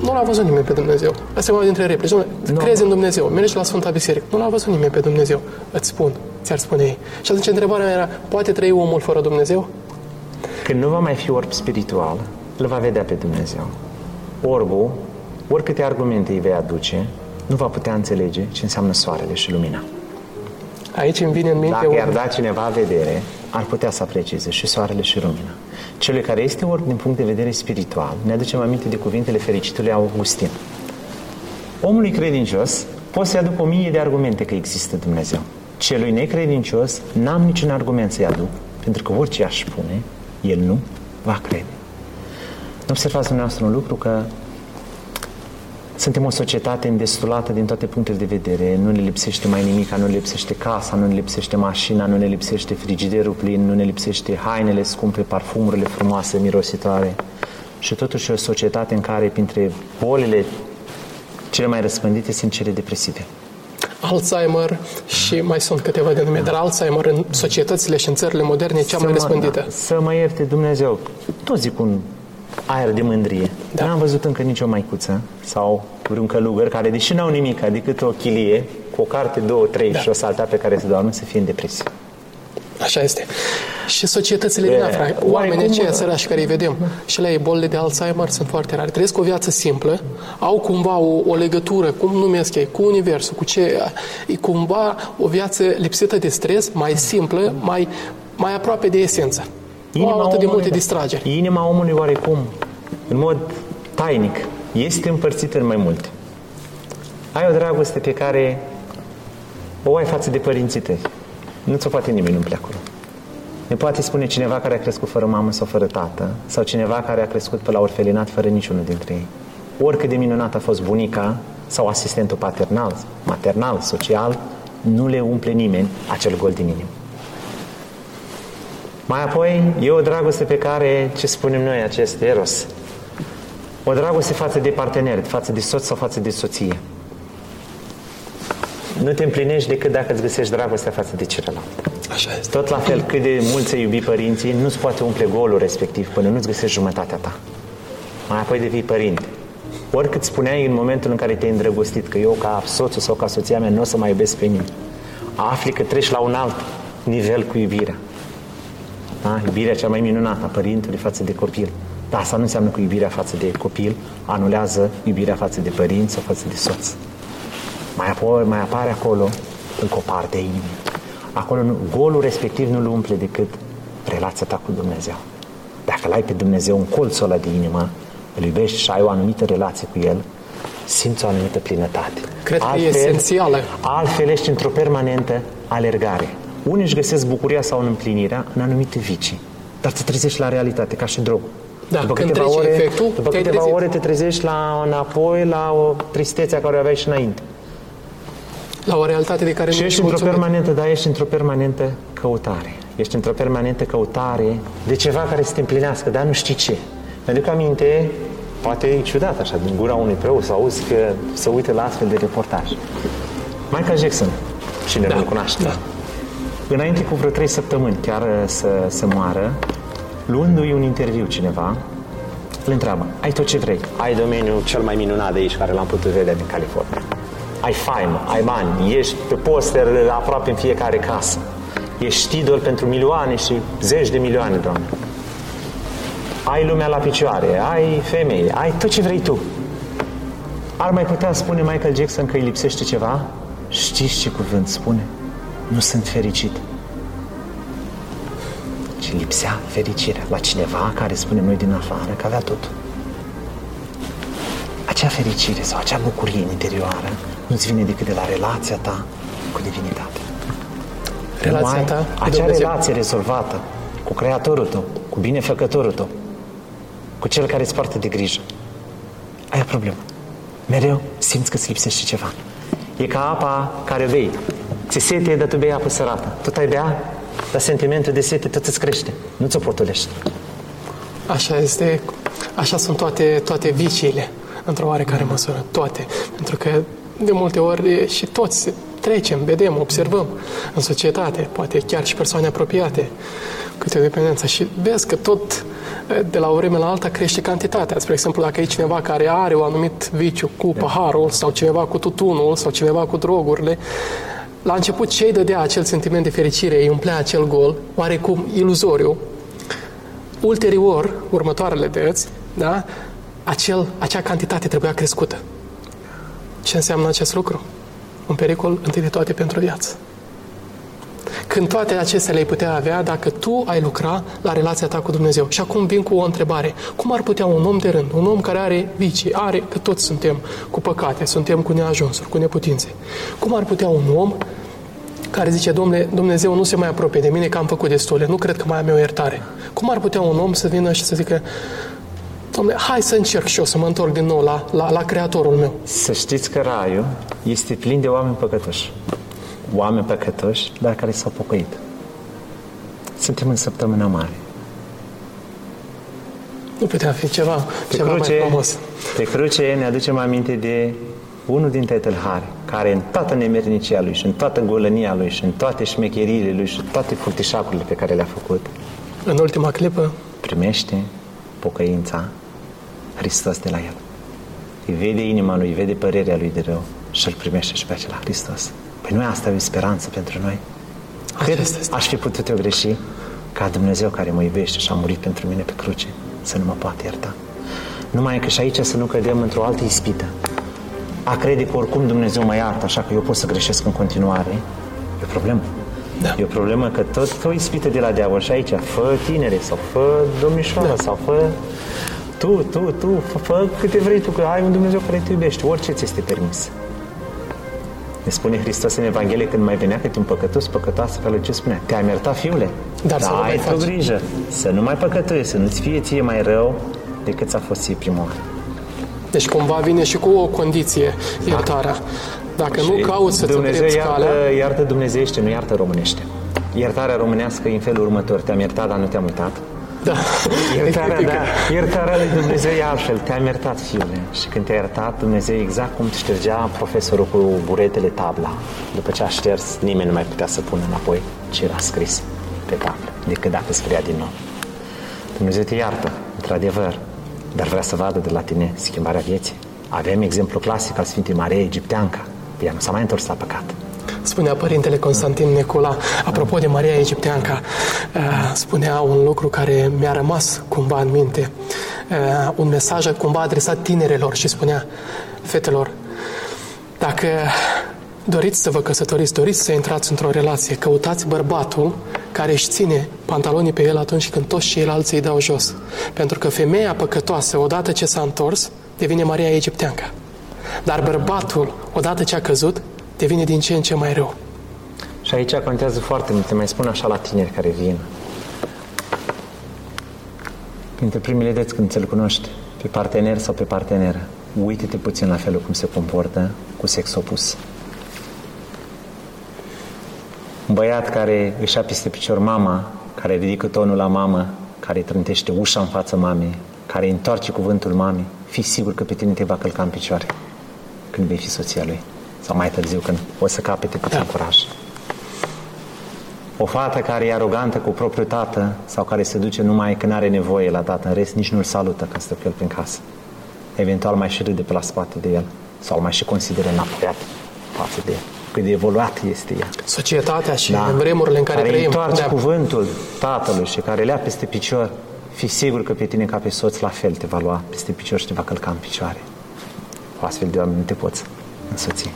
B: nu l-a văzut nimeni pe Dumnezeu. Asta e una dintre replici. Nu. Crezi în Dumnezeu, mergi la Sfânta Biserică. Nu l-a văzut nimeni pe Dumnezeu. Îți spun, ți-ar spune ei. Și atunci întrebarea mea era, poate trăi omul fără Dumnezeu?
A: Când nu va mai fi orb spiritual, îl va vedea pe Dumnezeu. Orbul, oricâte argumente îi vei aduce, nu va putea înțelege ce înseamnă soarele și lumina.
B: Aici îmi vine în minte...
A: Dacă i-ar da cineva vedere, ar putea să aprecieze și soarele și lumina. Celui care este orb din punct de vedere spiritual, ne aducem aminte de cuvintele fericitului Augustin. Omului credincios pot să-i aduc o mie de argumente că există Dumnezeu. Celui necredincios n-am niciun argument să-i aduc, pentru că orice aș spune, el nu va crede. Nu observați dumneavoastră un lucru că suntem o societate îndestulată din toate punctele de vedere. Nu ne lipsește mai nimic, nu ne lipsește casa, nu ne lipsește mașina, nu ne lipsește frigiderul plin, nu ne lipsește hainele scumpe, parfumurile frumoase, mirositoare. Și totuși o societate în care, printre bolile cele mai răspândite, sunt cele depresive.
B: Alzheimer și mai sunt câteva denumiri, dar Alzheimer în societățile și în țările moderne e cea să mai răspândită. Da,
A: să mă ierte Dumnezeu. Tot zic un aer de mândrie. Da. N-am văzut încă nicio maicuță sau vreun călugăr care, deși n-au nimic, decât o chilie, cu o carte, două, trei da. și o saltea pe care se doarmă, să fie în depresie.
B: Așa este. Și societățile din Afra, oamenii aceia sărași care îi vedem, și la ei bolile de Alzheimer sunt foarte rare. Trăiesc o viață simplă, au cumva o, o legătură, cum numesc ei, cu Universul, cu ce... E cumva o viață lipsită de stres, mai simplă, mai, mai aproape de esență. Inima nu au atât de multe distrageri.
A: Inima omului oarecum, în mod tainic, este împărțită în mai multe. Ai o dragoste pe care o ai față de părinții tăi. Nu ți-o poate nimeni nu acolo. Ne poate spune cineva care a crescut fără mamă sau fără tată, sau cineva care a crescut pe la orfelinat fără niciunul dintre ei. Oricât de minunat a fost bunica sau asistentul paternal, maternal, social, nu le umple nimeni acel gol din inimă. Mai apoi, e o dragoste pe care, ce spunem noi, acest eros, o dragoste față de partener, față de soț sau față de soție. Nu te împlinești decât dacă îți găsești dragostea față de celălalt.
B: Așa este.
A: Tot la fel, cât de mult ți iubi părinții, nu-ți poate umple golul respectiv până nu-ți găsești jumătatea ta. Mai apoi devii părinte. Oricât spuneai în momentul în care te-ai îndrăgostit că eu ca soțul sau ca soția mea nu o să mai iubesc pe nimeni, afli că treci la un alt nivel cu iubirea. Da? Iubirea cea mai minunată a părintului față de copil. Dar asta nu înseamnă că iubirea față de copil anulează iubirea față de părinți sau față de soț. Mai, apoi, mai apare acolo încă o parte a inimii. Acolo nu, golul respectiv nu-l umple decât relația ta cu Dumnezeu. Dacă l-ai pe Dumnezeu în colțul ăla de inimă, îl iubești și ai o anumită relație cu El, simți o anumită plinătate.
B: Cred altfel, că e esențială.
A: Altfel ești într-o permanentă alergare. Unii își găsesc bucuria sau în împlinirea în anumite vicii, dar te trezești la realitate, ca și drogul.
B: Da, după când câteva ore, efectul,
A: după câteva ore te trezești la, înapoi la o tristețe care o aveai și înainte.
B: La o realitate de care
A: și
B: nu
A: ești într-o permanentă, da, ești într-o permanentă căutare. Ești într-o permanentă căutare de ceva care să te împlinească, dar nu știi ce. Mi-aduc aminte, poate e ciudat așa, din gura unui preot să auzi că să uite la astfel de reportaj. Michael Jackson, cine da, nu cunoaște. Da. Înainte cu vreo trei săptămâni, chiar să, să moară, luându-i un interviu cineva, îl întreabă, ai tot ce vrei, ai domeniul cel mai minunat de aici care l-am putut vedea din California. Ai faimă, ai bani, ești pe poster aproape în fiecare casă. Ești idol pentru milioane și zeci de milioane de oameni. Ai lumea la picioare, ai femei, ai tot ce vrei tu. Ar mai putea spune Michael Jackson că îi lipsește ceva? Știți ce cuvânt spune? Nu sunt fericit și lipsea fericirea la cineva care spune noi din afară că avea tot. Acea fericire sau acea bucurie interioară nu-ți vine decât de la relația ta cu divinitate.
B: Relația ta
A: cu Acea Dumnezeu. relație rezolvată cu Creatorul tău, cu binefăcătorul tău, cu cel care îți poartă de grijă. Ai o problemă. Mereu simți că îți lipsește ceva. E ca apa care bei. Ți sete, dar tu bei apă sărată. Tot ai bea dar sentimentul de sete tot îți crește, nu ți-o potolești.
B: Așa este, așa sunt toate, toate viciile, într-o oarecare măsură, toate. Pentru că de multe ori și toți trecem, vedem, observăm în societate, poate chiar și persoane apropiate, câte o dependență și vezi că tot de la o vreme la alta crește cantitatea. Spre exemplu, dacă e cineva care are un anumit viciu cu paharul sau cineva cu tutunul sau cineva cu drogurile, la început ce îi dădea acel sentiment de fericire, îi umplea acel gol, oarecum iluzoriu, ulterior, următoarele dăți, da, acel, acea cantitate trebuia crescută. Ce înseamnă acest lucru? Un pericol întâi de toate pentru viață. Când toate acestea le-ai putea avea dacă tu ai lucra la relația ta cu Dumnezeu. Și acum vin cu o întrebare. Cum ar putea un om de rând, un om care are vicii, are, că toți suntem cu păcate, suntem cu neajunsuri, cu neputințe. Cum ar putea un om care zice, Domnule, Dumnezeu nu se mai apropie de mine că am făcut destule, nu cred că mai am eu iertare. Cum ar putea un om să vină și să zică, Domnule, hai să încerc și eu să mă întorc din nou la, la, la Creatorul meu.
A: Să știți că raiul este plin de oameni păcătoși. Oameni păcătoși, dar care s-au pocăit. Suntem în săptămâna mare.
B: Nu putea fi ceva, pe ceva cruce, mai frumos.
A: Pe cruce ne aducem aminte de unul dintre tălhari, care în toată nemernicia lui și în toată golănia lui și în toate șmecheriile lui și toate furtișacurile pe care le-a făcut,
B: în ultima clipă,
A: primește pocăința Hristos de la el. Îi vede inima lui, îi vede părerea lui de rău și îl primește și pe acela Hristos. Păi nu asta e speranță pentru noi? Cât aș fi putut eu greși ca Dumnezeu care mă iubește și a murit pentru mine pe cruce să nu mă poată ierta. Numai că și aici să nu cădem într-o altă ispită. A crede că oricum Dumnezeu mă iartă, așa că eu pot să greșesc în continuare, e o problemă. Da. E o problemă că tot o ispită de la diavol și aici, fă tinere sau fă domnișoară da. sau fă tu, tu, tu, fă, fă câte vrei tu, că ai un Dumnezeu care te iubește, orice ți este permis. Ne spune Hristos în Evanghelie când mai venea câte un păcătos, păcătoasă pe lui ce spune? Te-ai iertat, fiule?
B: Dar să ai
A: tu grijă, să nu mai păcătuiești, să nu-ți fie ție mai rău decât ți-a fost ție prima oară.
B: Deci cumva vine și cu o condiție da. iertarea. Dacă și nu cauți să-ți Dumnezeu
A: iartă, calea... iartă dumnezeiește, nu iartă românește. Iertarea românească e în felul următor. Te-am iertat, dar nu te-am uitat.
B: Da.
A: Iertarea, da. Iertarea lui Dumnezeu e altfel. Te-am iertat, fiule. Și când te-a iertat, Dumnezeu exact cum ștergea profesorul cu buretele tabla. După ce a șters, nimeni nu mai putea să pună înapoi ce era scris pe tablă, decât dacă scria din nou. Dumnezeu te iartă, într-adevăr, dar vrea să vadă de la tine schimbarea vieții. Avem exemplu clasic al Sfintei Maria Egipteanca. Ea nu s-a mai întors la păcat.
B: Spunea Părintele Constantin Necula, apropo de Maria Egipteanca, uh, spunea un lucru care mi-a rămas cumva în minte, uh, un mesaj cumva adresat tinerelor și spunea, fetelor, dacă doriți să vă căsătoriți, doriți să intrați într-o relație, căutați bărbatul care își ține pantalonii pe el atunci când toți ceilalți îi dau jos. Pentru că femeia păcătoasă, odată ce s-a întors, devine Maria Egipteanca. Dar bărbatul, odată ce a căzut, devine din ce în ce mai rău.
A: Și aici contează foarte mult, te mai spun așa la tineri care vin. Printre primele dăți când ți-l cunoști, pe partener sau pe parteneră, uite-te puțin la felul cum se comportă cu sex opus. Un băiat care își ia peste picior mama, care ridică tonul la mamă, care trântește ușa în fața mamei, care întoarce cuvântul mamei, fi sigur că pe tine te va călca în picioare când vei fi soția lui. Sau mai târziu când o să capete puțin da. curaj. O fată care e arogantă cu propriul tată sau care se duce numai când are nevoie la tată, în rest nici nu-l salută când stă cu el prin casă. Eventual mai și râde pe la spate de el sau mai și consideră înapoiat față de el cât de evoluat este ea.
B: Societatea și da. în vremurile în care,
A: care
B: trăim.
A: întoarce da. cuvântul tatălui și care le ia peste picior, fi sigur că pe tine ca pe soț la fel te va lua peste picior și te va călca în picioare. O astfel de oameni nu te poți însoți.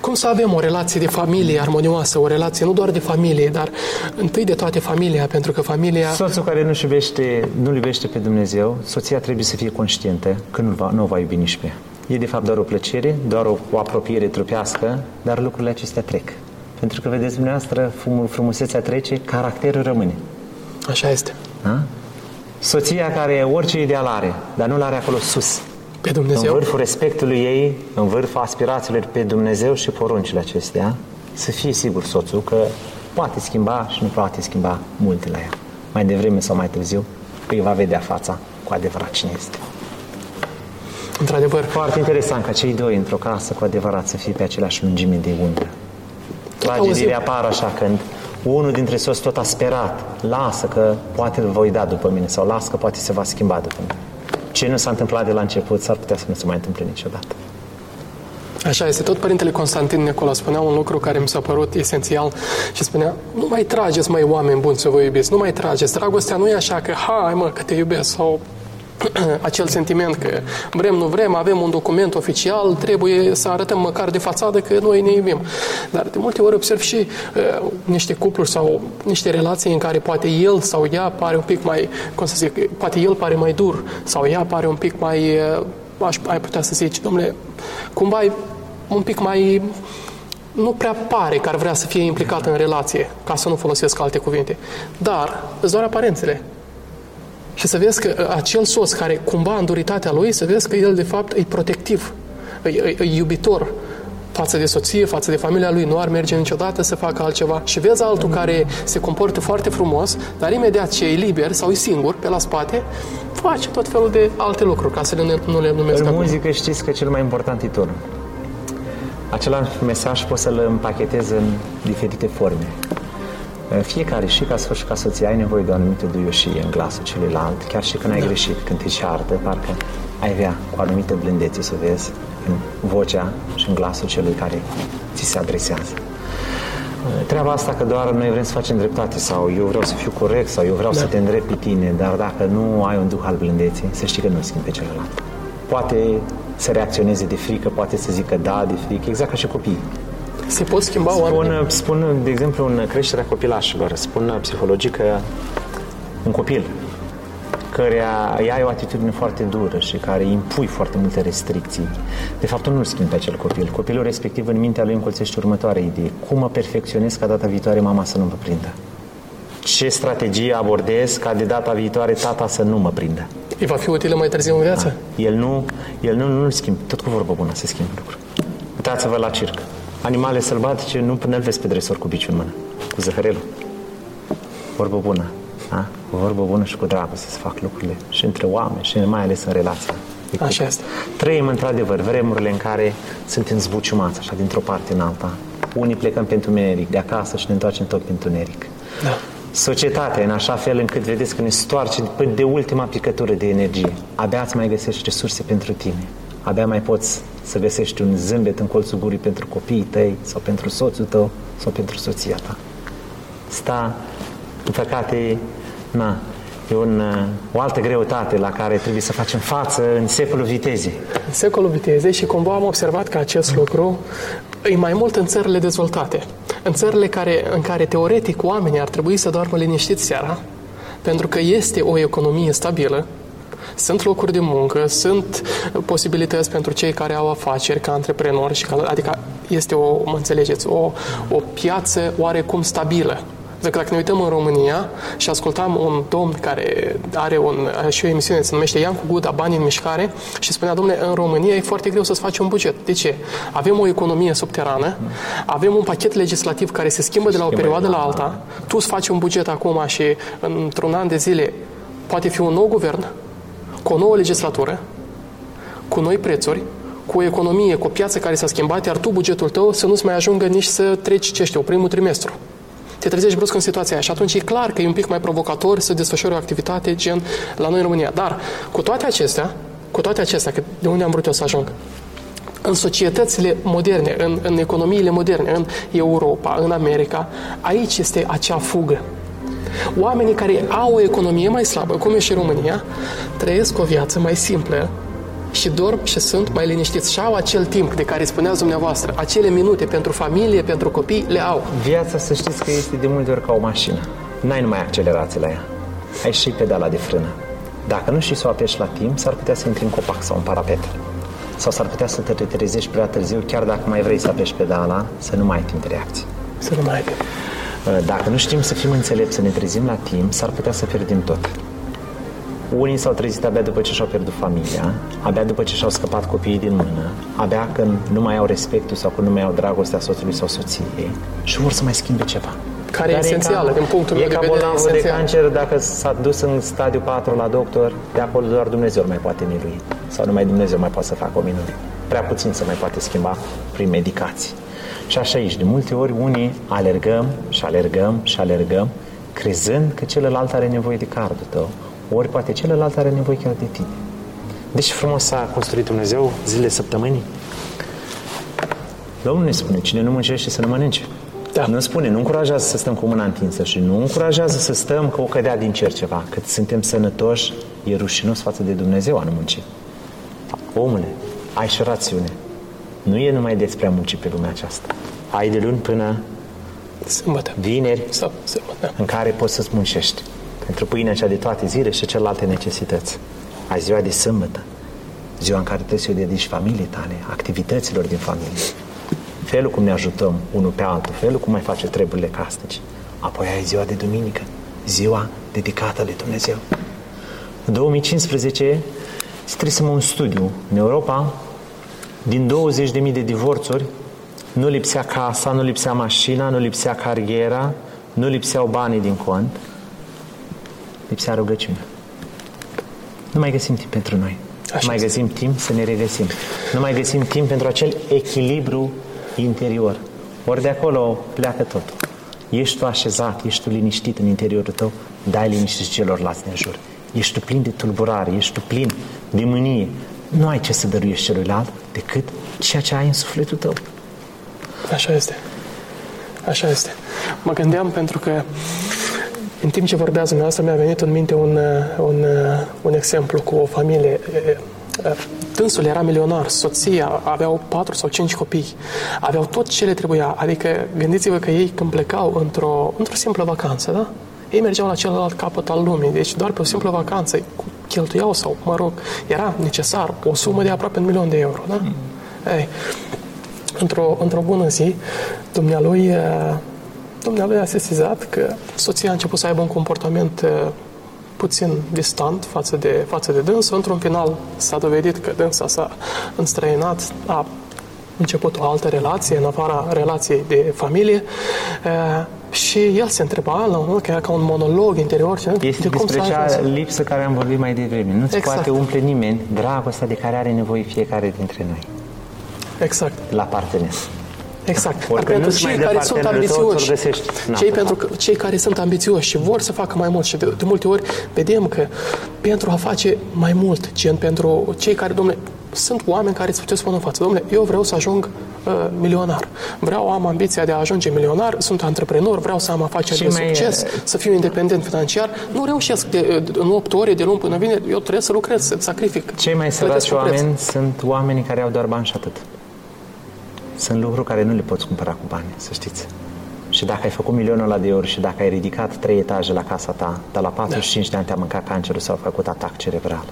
B: Cum să avem o relație de familie armonioasă, o relație nu doar de familie, dar întâi de toate familia, pentru că familia...
A: Soțul care nu iubește, nu iubește pe Dumnezeu, soția trebuie să fie conștientă că nu va, nu va iubi nici pe ea. E de fapt doar o plăcere, doar o, o apropiere trupească, dar lucrurile acestea trec. Pentru că, vedeți dumneavoastră, frumusețea trece, caracterul rămâne.
B: Așa este.
A: Da? Soția care orice ideal are, dar nu l-are acolo sus.
B: Pe Dumnezeu.
A: În vârful respectului ei, în vârful aspirațiilor pe Dumnezeu și poruncile acestea, să fie sigur soțul că poate schimba și nu poate schimba multe la ea. Mai devreme sau mai târziu îi va vedea fața cu adevărat cine este.
B: Într-adevăr.
A: Foarte interesant ca cei doi într-o casă cu adevărat să fie pe aceleași lungime de undă. Tragediile apar așa când unul dintre soți tot a sperat, lasă că poate îl voi da după mine sau lasă că poate se va schimba după mine. Ce nu s-a întâmplat de la început s-ar putea să nu se mai întâmple niciodată.
B: Așa este. Tot Părintele Constantin Nicola spunea un lucru care mi s-a părut esențial și spunea, nu mai trageți, mai oameni buni să vă iubiți, nu mai trageți. Dragostea nu e așa că, hai mă, că te iubesc sau acel sentiment că vrem, nu vrem, avem un document oficial, trebuie să arătăm măcar de fațadă că noi ne iubim. Dar de multe ori observ și uh, niște cupluri sau niște relații în care poate el sau ea pare un pic mai, cum să zic, poate el pare mai dur sau ea pare un pic mai, uh, aș, ai putea să zici, domnule, cumva e un pic mai nu prea pare că ar vrea să fie implicat în relație, ca să nu folosesc alte cuvinte. Dar îți doar aparențele. Și să vezi că uh, acel soț care cumva în duritatea lui, să vezi că el de fapt e protectiv, e, e, e iubitor față de soție, față de familia lui, nu ar merge niciodată să facă altceva. Și vezi altul care se comportă foarte frumos, dar imediat ce e liber sau e singur pe la spate, face tot felul de alte lucruri, ca să le, nu le numesc
A: În muzică știți că cel mai important e tonul. Același mesaj poți să-l împachetezi în diferite forme. Fiecare, și ca soț și ca soție, ai nevoie de o anumită duioșie în glasul celuilalt, chiar și când ai da. greșit, când te ceartă, parcă ai avea cu o anumită blândețe să vezi în vocea și în glasul celui care ți se adresează. Treaba asta că doar noi vrem să facem dreptate sau eu vreau să fiu corect sau eu vreau da. să te îndrept pe tine, dar dacă nu ai un duh al blândeții, să știi că nu schimbi pe celălalt. Poate să reacționeze de frică, poate să zică da de frică, exact ca și copiii.
B: Se pot schimba
A: spun,
B: oamenii?
A: Spun, de exemplu, în creșterea copilașilor, spun psihologii că un copil care ai o atitudine foarte dură și care impui foarte multe restricții, de fapt nu-l schimbi pe acel copil. Copilul respectiv în mintea lui încolțește următoarea idee. Cum mă perfecționez ca data viitoare mama să nu mă prindă? Ce strategie abordez ca de data viitoare tata să nu mă prindă?
B: Îi va fi utilă mai târziu în viață?
A: Da. El nu, el nu, nu-l schimb. Tot cu vorbă bună se schimbă lucruri. Uitați-vă la circ. Animale sălbatice nu până îl vezi pe dresor cu biciul în mână, cu zăhărelul. Vorbă bună. A? Cu vorbă bună și cu dragoste să fac lucrurile și între oameni și mai ales în relație.
B: Așa este.
A: Trăim într-adevăr vremurile în care suntem zbuciumați așa dintr-o parte în alta. Unii plecăm pentru întuneric de acasă și ne întoarcem tot pentru întuneric.
B: Da.
A: Societatea în așa fel încât vedeți că ne stoarce până de ultima picătură de energie. Abia îți mai găsești resurse pentru tine. Abia mai poți să găsești un zâmbet în colțul gurii pentru copiii tăi sau pentru soțul tău sau pentru soția ta. Sta, în păcate, na, e un, o altă greutate la care trebuie să facem față în secolul vitezei.
B: În secolul vitezei și cumva am observat că acest lucru e mai mult în țările dezvoltate. În țările care, în care teoretic oamenii ar trebui să doarmă liniștiți seara, pentru că este o economie stabilă, sunt locuri de muncă, sunt posibilități pentru cei care au afaceri ca antreprenori, și ca, adică este o, mă înțelegeți, o, o piață oarecum stabilă. Dacă, dacă ne uităm în România și ascultam un domn care are un, și o emisiune, se numește Ian cu Guda, Bani în mișcare, și spunea, domnule, în România e foarte greu să-ți faci un buget. De ce? Avem o economie subterană, avem un pachet legislativ care se schimbă de la o perioadă la alta, tu îți faci un buget acum și într-un an de zile poate fi un nou guvern, cu o nouă legislatură, cu noi prețuri, cu o economie, cu o piață care s-a schimbat, iar tu, bugetul tău, să nu-ți mai ajungă nici să treci, ce știu, primul trimestru. Te trezești brusc în situația aia și atunci e clar că e un pic mai provocator să desfășori o activitate gen la noi în România. Dar, cu toate acestea, cu toate acestea, că de unde am vrut eu să ajung, în societățile moderne, în, în economiile moderne, în Europa, în America, aici este acea fugă Oamenii care au o economie mai slabă, cum e și România, trăiesc o viață mai simplă și dorm și sunt mai liniștiți și au acel timp de care spuneați dumneavoastră, acele minute pentru familie, pentru copii, le au.
A: Viața, să știți că este de multe ori ca o mașină. N-ai numai accelerație la ea. Ai și pedala de frână. Dacă nu știi să o apeși la timp, s-ar putea să intri în copac sau în parapet. Sau s-ar putea să te retrezești prea târziu, chiar dacă mai vrei să apeși pedala, să nu mai ai timp de reacție.
B: Să nu mai ai timp.
A: Uh, dacă nu știm să fim înțelepți, să ne trezim la timp, s-ar putea să pierdem tot. Unii s-au trezit abia după ce și-au pierdut familia, abia după ce și-au scăpat copiii din mână, abia când nu mai au respectul sau când nu mai au dragostea soțului sau soției și vor să mai schimbe ceva.
B: Care e esențială, din punctul meu de vedere.
A: E ca de cancer, dacă s-a dus în stadiu 4 la doctor, de acolo doar Dumnezeu mai poate milui. Sau numai Dumnezeu mai poate să facă o minune. Prea puțin se mai poate schimba prin medicații. Și așa aici, de multe ori unii alergăm și alergăm și alergăm, crezând că celălalt are nevoie de cardul tău, ori poate celălalt are nevoie chiar de tine.
C: Deci frumos a construit Dumnezeu zile săptămânii?
A: Domnul ne spune, cine nu muncește să nu mănânce. Da. Nu spune, nu încurajează să stăm cu mâna întinsă și nu încurajează să stăm că o cădea din cer ceva. Cât suntem sănătoși, e rușinos față de Dumnezeu a nu munci. Omule, ai și rațiune. Nu e numai despre a munci pe lumea aceasta. Ai de luni până
B: sâmbătă.
A: vineri
B: Sau sâmbătă.
A: în care poți să-ți muncești pentru pâinea cea de toate zile și celelalte necesități. Ai ziua de sâmbătă, ziua în care trebuie să o dedici familiei tale, activităților din familie, felul cum ne ajutăm unul pe altul, felul cum mai face treburile casnice. Apoi ai ziua de duminică, ziua dedicată lui Dumnezeu. În 2015 scrisem un studiu în Europa, din 20.000 de divorțuri, nu lipsea casa, nu lipsea mașina, nu lipsea cariera, nu lipseau banii din cont, lipsea rugăciunea. Nu mai găsim timp pentru noi. Așa nu mai găsim timp să ne regăsim. Nu mai găsim timp pentru acel echilibru interior. Ori de acolo pleacă tot. Ești tu așezat, ești tu liniștit în interiorul tău, dai liniște celorlalți din jur. Ești tu plin de tulburare, ești tu plin de mânie. Nu ai ce să dăruiești celuilalt decât ceea ce ai în sufletul tău.
B: Așa este. Așa este. Mă gândeam pentru că în timp ce vorbează dumneavoastră mi-a venit în minte un, un, un exemplu cu o familie Dânsul era milionar, soția, aveau patru sau cinci copii, aveau tot ce le trebuia. Adică gândiți-vă că ei când plecau într-o, într-o simplă vacanță, da? Ei mergeau la celălalt capăt al lumii, deci doar pe o simplă vacanță cheltuiau sau, mă rog, era necesar o sumă de aproape un milion de euro, da? Mm. Ei, într-o, într-o bună zi, dumnealui, eh, dumnealui a sesizat că soția a început să aibă un comportament eh, puțin distant față de, față de dânsă. Într-un final s-a dovedit că dânsa s-a înstrăinat, a început o altă relație, în afara relației de familie. Și el se întreba la un moment, ca un monolog interior.
A: Este de despre cea lipsă care am vorbit mai devreme. Nu-ți exact. poate umple nimeni dragostea de care are nevoie fiecare dintre noi.
B: Exact.
A: La partener.
B: Exact. Dar pentru cei care sunt ambițioși, cei, pentru că, cei care sunt ambițioși și vor să facă mai mult și de, de multe ori vedem că pentru a face mai mult, gen pentru cei care, domnule, sunt oameni care îți puteți spune în față, domnule, eu vreau să ajung uh, milionar. Vreau, am ambiția de a ajunge milionar, sunt antreprenor, vreau să am afaceri de succes, mai... să fiu independent financiar. Nu reușesc de, de, în 8 ore, de luni până vine, eu trebuie să lucrez, să sacrific.
A: Cei mai săraci oameni sunt oamenii care au doar bani și atât. Sunt lucruri care nu le poți cumpăra cu bani, să știți. Și dacă ai făcut milionul ăla de euro și dacă ai ridicat trei etaje la casa ta, dar la 45 da. de ani te-a mâncat cancerul sau a făcut atac cerebral,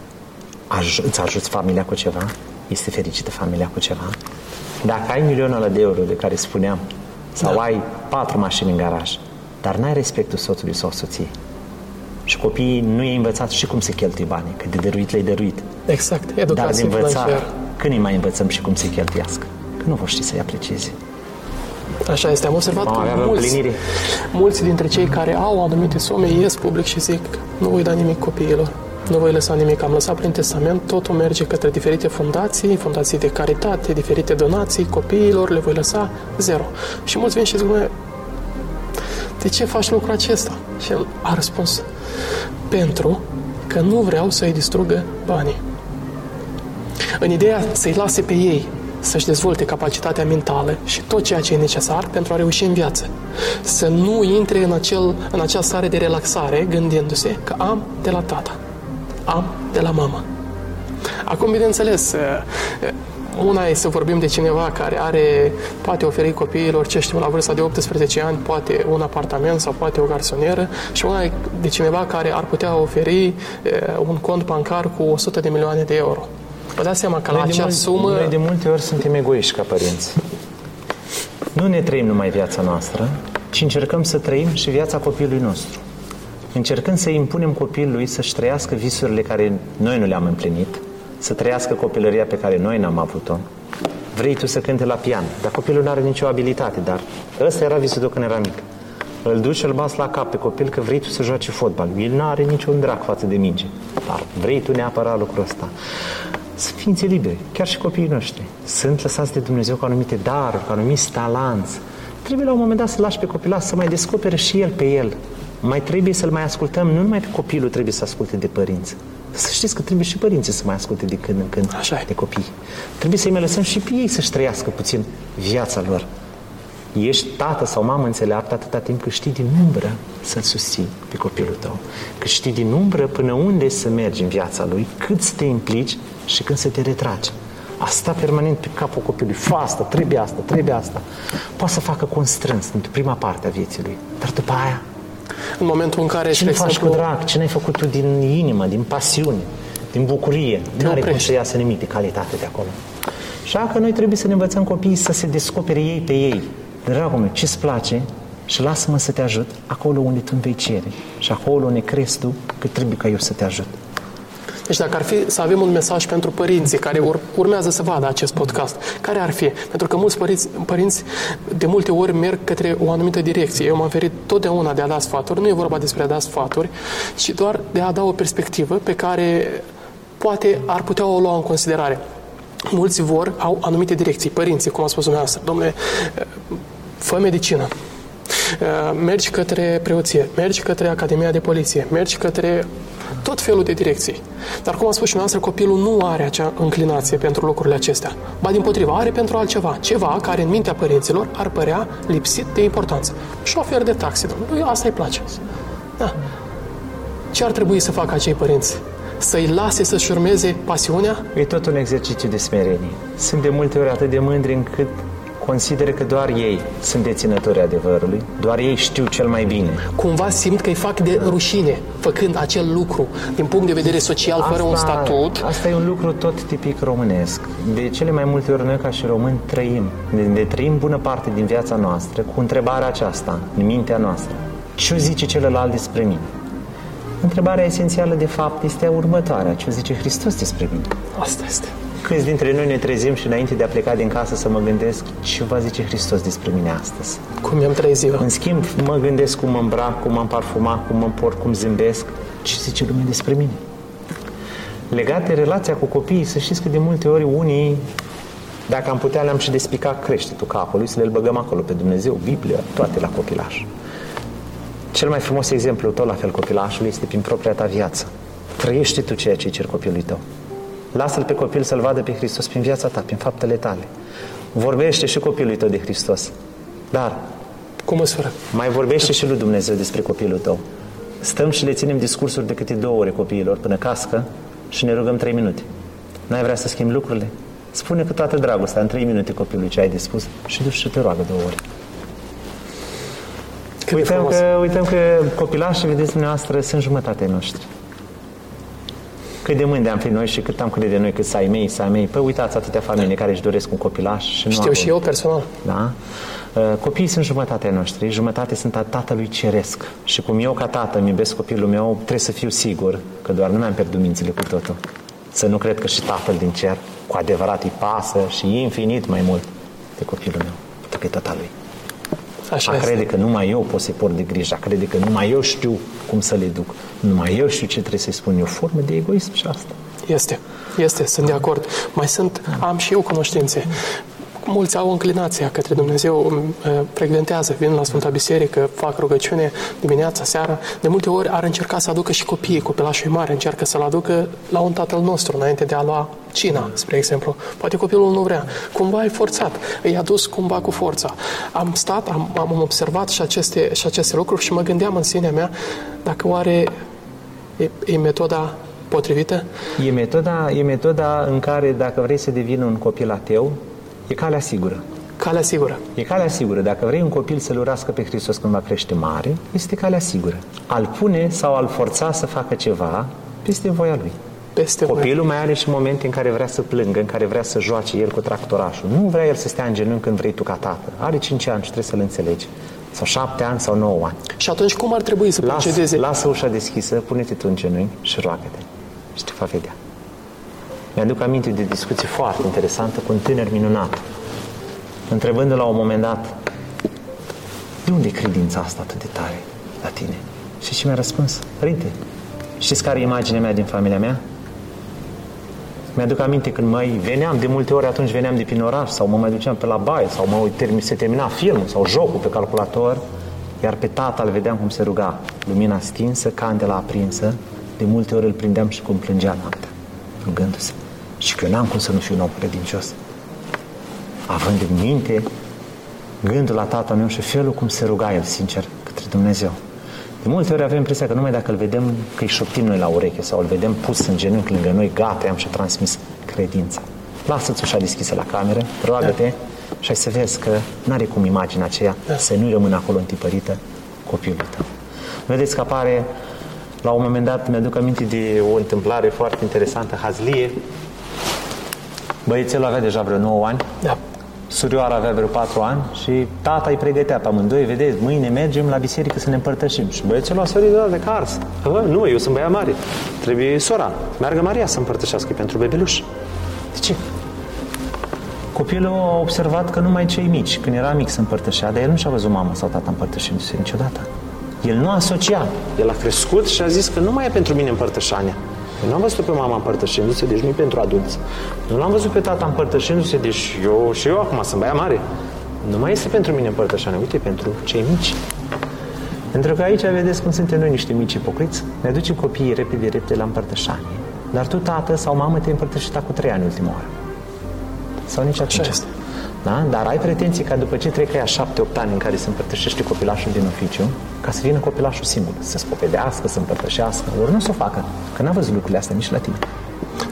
A: aj- îți ajuți familia cu ceva? Este fericită familia cu ceva? Dacă ai milionul ăla de euro de care spuneam, sau da. ai patru mașini în garaj, dar n-ai respectul soțului sau soției, și copiii nu i-ai învățat și cum se cheltuie banii, că de dăruit le-ai dăruit.
B: Exact, educație
A: Dar
B: de
A: învățat, când îi mai învățăm și cum se cheltuiască? nu vor ști să-i aprecieze.
B: Așa este. Am observat că mulți, mulți dintre cei care au anumite sume ies public și zic nu voi da nimic copiilor. Nu voi lăsa nimic. Am lăsat prin testament, totul merge către diferite fundații, fundații de caritate, diferite donații, copiilor, le voi lăsa zero. Și mulți vin și zic, de ce faci lucrul acesta? Și el a răspuns, pentru că nu vreau să-i distrugă banii. În ideea să-i lase pe ei, să-și dezvolte capacitatea mentală și tot ceea ce e necesar pentru a reuși în viață. Să nu intre în, acel, în acea stare de relaxare gândindu-se că am de la tata, am de la mama. Acum, bineînțeles, una e să vorbim de cineva care are, poate oferi copiilor, ce știu, la vârsta de 18 ani, poate un apartament sau poate o garsonieră și una e de cineva care ar putea oferi un cont bancar cu 100 de milioane de euro. Vă dați seama că la acea mult, sumă...
A: Noi de multe ori suntem egoiști ca părinți. Nu ne trăim numai viața noastră, ci încercăm să trăim și viața copilului nostru. Încercând să impunem copilului să-și trăiască visurile care noi nu le-am împlinit, să trăiască copilăria pe care noi n-am avut-o. Vrei tu să cânte la pian, dar copilul nu are nicio abilitate, dar ăsta era visul tău când era mic. îl duci și îl bați la cap pe copil că vrei tu să joace fotbal. El nu are niciun drag față de minge. Dar vrei tu neapărat lucrul ăsta. Să ființe libere, chiar și copiii noștri. Sunt lăsați de Dumnezeu cu anumite daruri, cu anumiți talanți. Trebuie la un moment dat să lași pe copil să mai descopere și el pe el. Mai trebuie să-l mai ascultăm, nu numai pe copilul trebuie să asculte de părinți. Să știți că trebuie și părinții să mai asculte de când în când
B: Așa e.
A: de copii. Trebuie să-i mai lăsăm și pe ei să-și trăiască puțin viața lor. Ești tată sau mamă înțeleaptă atâta timp cât știi din umbră să-l susții pe copilul tău. Cât știi din umbră până unde să mergi în viața lui, cât să te implici și când să te retragi. Asta permanent pe capul copilului. Fă asta, trebuie asta, trebuie asta. Poate să facă constrâns în prima parte a vieții lui. Dar după aia,
B: În momentul în care,
A: ce
B: spre
A: nu faci cu
B: exemplu,
A: drag? Ce n-ai făcut tu din inimă, din pasiune, din bucurie? Nu are cum
B: oprești.
A: să iasă nimic de calitate de acolo. Așa că noi trebuie să ne învățăm copiii să se descopere ei pe ei. Dragul meu, ce-ți place? Și lasă-mă să te ajut acolo unde tu îmi vei cere. Și acolo unde crezi tu că trebuie ca eu să te ajut.
B: Deci dacă ar fi să avem un mesaj pentru părinții care ur- urmează să vadă acest podcast, care ar fi? Pentru că mulți părinți, părinți de multe ori merg către o anumită direcție. Eu m-am ferit totdeauna de a da sfaturi, nu e vorba despre a da sfaturi, ci doar de a da o perspectivă pe care poate ar putea o lua în considerare. Mulți vor, au anumite direcții, părinții, cum a spus dumneavoastră, domnule, fă medicină, Uh, mergi către preoție, mergi către Academia de Poliție, mergi către tot felul de direcții. Dar, cum a spus și noastră, copilul nu are acea înclinație pentru lucrurile acestea. Ba, din potriva, are pentru altceva. Ceva care, în mintea părinților, ar părea lipsit de importanță. Șofer de taxi, domnule, lui asta îi place. Da. Ce ar trebui să facă acei părinți? Să-i lase să-și urmeze pasiunea?
A: E tot un exercițiu de smerenie. Sunt de multe ori atât de mândri încât consideră că doar ei sunt deținători adevărului, doar ei știu cel mai bine.
B: Cumva simt că îi fac de rușine făcând acel lucru din punct de vedere social, fără un statut.
A: Asta e un lucru tot tipic românesc. De cele mai multe ori noi ca și români trăim, ne, ne trăim bună parte din viața noastră cu întrebarea aceasta în mintea noastră. Ce o zice celălalt despre mine? Întrebarea esențială de fapt este următoarea. Ce o zice Hristos despre mine?
B: Asta este.
A: Câți dintre noi ne trezim și înainte de a pleca din casă să mă gândesc ce va zice Hristos despre mine astăzi?
B: Cum mi-am trăit ziua.
A: În schimb, mă gândesc cum mă îmbrac, cum m-am parfumat, cum mă port, cum zâmbesc. Ce zice lumea despre mine? Legat de relația cu copiii, să știți că de multe ori unii, dacă am putea, le-am și despicat creștetul capului, să le băgăm acolo pe Dumnezeu, Biblia, toate la copilaș. Cel mai frumos exemplu, tot la fel copilașul, este prin propria ta viață. Trăiește tu ceea ce cer copilului tău. Lasă-l pe copil să-l vadă pe Hristos prin viața ta, prin faptele tale. Vorbește și copilului tău de Hristos. Dar
B: Cu măsură.
A: mai vorbește și lui Dumnezeu despre copilul tău. Stăm și le ținem discursuri de câte două ore copiilor până cască și ne rugăm trei minute. N-ai vrea să schimbi lucrurile? Spune cu toată dragostea în trei minute copilului ce ai de spus și duci și te roagă două ore.
B: Cât de
A: Uităm
B: frumos.
A: că, uităm că copilașii, vedeți dumneavoastră, sunt jumătatea noștri. Cât de mândri am fi noi și cât am crede noi cât să ai mei, să ai mei. Păi uitați atâtea familii care își doresc un copilaș și nu
B: Știu
A: au.
B: și eu personal.
A: Da? Uh, Copiii sunt jumătatea noștri, jumătate sunt a tatălui ceresc. Și cum eu ca tată îmi iubesc copilul meu, trebuie să fiu sigur că doar nu mi-am pierdut mințile cu totul. Să nu cred că și tatăl din cer cu adevărat îi pasă și infinit mai mult de copilul meu, pentru că e tata lui.
B: Așa
A: A
B: este.
A: crede că numai eu pot să-i port de grijă, a crede că numai eu știu cum să le duc, numai eu știu ce trebuie să-i spun. E o formă de egoism și asta.
B: Este. Este, sunt de acord. Mai sunt, am și eu cunoștințe. Mulți au înclinația către Dumnezeu, îmi, uh, frecventează, vin la Sfânta Biserică, fac rugăciune dimineața, seara. De multe ori ar încerca să aducă și copiii, copilașul mare, încearcă să-l aducă la un tatăl nostru, înainte de a lua cina, spre exemplu. Poate copilul nu vrea. Cumva ai forțat, îi adus cumva cu forța. Am stat, am, am observat și aceste, și aceste lucruri și mă gândeam în sinea mea dacă oare e, e metoda potrivită?
A: E metoda, e metoda în care dacă vrei să devină un copil ateu, e calea sigură.
B: Calea sigură.
A: E calea sigură. Dacă vrei un copil să-L urască pe Hristos când va crește mare, este calea sigură. Al pune sau al forța să facă ceva peste voia lui.
B: Peste voi.
A: Copilul mai are și momente în care vrea să plângă, în care vrea să joace el cu tractorașul. Nu vrea el să stea în genunchi când vrei tu ca tată. Are 5 ani și trebuie să-l înțelegi. Sau 7 ani sau 9 ani.
B: Și atunci cum ar trebui să
A: Lasă,
B: procedeze?
A: lasă ușa deschisă, pune-te tu în genunchi și roagă-te. Și te va vedea. Mi-aduc aminte de discuție foarte interesantă cu un tânăr minunat. Întrebându-l la un moment dat, de unde e credința asta atât de tare la tine? Și ce mi-a răspuns? Părinte, știți care e imaginea mea din familia mea? Mi-aduc aminte când mai veneam, de multe ori atunci veneam de prin oraș sau mă mai duceam pe la baie sau mă termin, se termina filmul sau jocul pe calculator, iar pe tata îl vedeam cum se ruga, lumina stinsă, candela aprinsă, de multe ori îl prindeam și cum plângea noaptea, rugându-se. Și că eu n-am cum să nu fiu un om credincios. Având în minte gândul la tatăl meu și felul cum se ruga el, sincer, către Dumnezeu. De multe ori avem impresia că numai dacă îl vedem că îi șoptim noi la ureche sau îl vedem pus în genunchi lângă noi, gata, am și transmis credința. Lasă-ți ușa deschisă la cameră, roagă-te da. și ai să vezi că n-are cum imaginea aceea da. să nu rămână acolo întipărită copilul tău. Vedeți că apare, la un moment dat, mi-aduc aminte de o întâmplare foarte interesantă, Hazlie. Băiețelul avea deja vreo 9 ani.
B: Da.
A: Surioara avea vreo patru ani și tata îi pregătea pe amândoi, vedeți, mâine mergem la biserică să ne împărtășim. Și băiețelul a sărit de cars. Nu, eu sunt băiat mare. Trebuie sora. Meargă Maria să împărtășească pentru bebeluș. De ce? Copilul a observat că numai cei mici, când era mic, se împărtășea, dar el nu și-a văzut mama sau tata împărtășindu-se niciodată. El nu a asociat. El a crescut și a zis că nu mai e pentru mine împărtășania. Eu nu am văzut pe mama împărtășindu-se, deci nu pentru adulți. Nu l-am văzut pe tata împărtășindu-se, deci eu și eu acum sunt băiat mare. Nu mai este pentru mine împărtășania, uite, pentru cei mici. Pentru că aici vedeți cum suntem noi niște mici ipocriți. Ne ducem copiii repede, repede la împărtășanie. Dar tu, tată sau mamă, te-ai împărtășit cu trei ani ultima oară. Sau nici atunci.
B: este.
A: Da? Dar ai pretenții ca după ce trec aia șapte-opt ani în care se împărtășește copilașul din oficiu, ca să vină copilașul singur, să spovedească, să împărtășească. Ori nu o să o facă, că n-a văzut lucrurile astea nici la tine.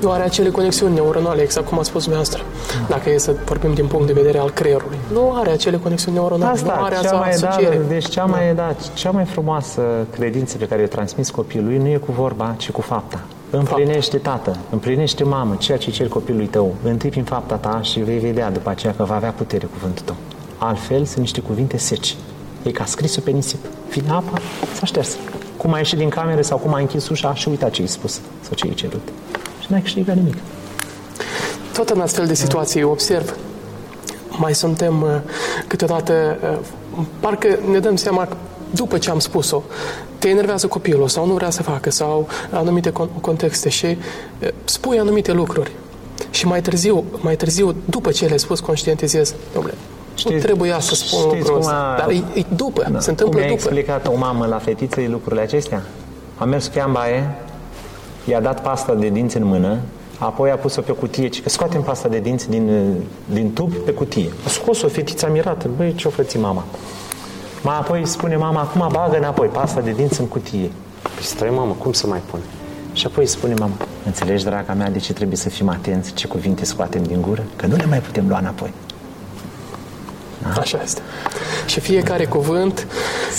B: Nu are acele conexiuni neuronale, exact cum a spus dumneavoastră. Dacă e să vorbim din punct de vedere al creierului. Nu are acele conexiuni neuronale,
A: Asta,
B: nu are
A: cea mai, da,
B: asociere.
A: deci cea mai, da, cea mai frumoasă credință pe care o transmis copilului nu e cu vorba, ci cu fapta. Împlinește tată, împlinește mamă, ceea ce ceri copilului tău, întâi prin fapta ta și vei vedea după aceea că va avea putere cuvântul tău. Altfel sunt niște cuvinte seci. E ca scris pe nisip. Vine apa, s-a șters. Cum a ieșit din cameră sau cum a închis ușa și uita ce i spus sau ce i cerut. Și n-ai câștigat nimic.
B: Tot în astfel de situații observ, mai suntem uh, câteodată, uh, parcă ne dăm seama că după ce am spus-o, te enervează copilul sau nu vrea să facă sau anumite con- contexte și uh, spui anumite lucruri. Și mai târziu, mai târziu, după ce le-ai spus, conștientizez, domnule, nu
A: Știți-
B: trebuia să spun
A: știți
B: lucrul
A: cum
B: ăsta.
A: a-
B: Dar e, e după,
A: Da.
B: se întâmplă
A: Cum i-a
B: după.
A: explicat o mamă la fetiței lucrurile acestea? A mers cu ea în baie, i-a dat pasta de dinți în mână, apoi a pus-o pe cutie, ci că scoatem pasta de dinți din, din tub pe cutie. A scos-o, fetița mirată, băi, ce-o făți mama? Mai apoi spune mama, acum bagă înapoi pasta de dinți în cutie. Păi stai, mamă, cum să mai pun? Și apoi spune mama, înțelegi, draga mea, de ce trebuie să fim atenți ce cuvinte scoatem din gură? Că nu le mai putem lua înapoi.
B: Așa este. Și fiecare cuvânt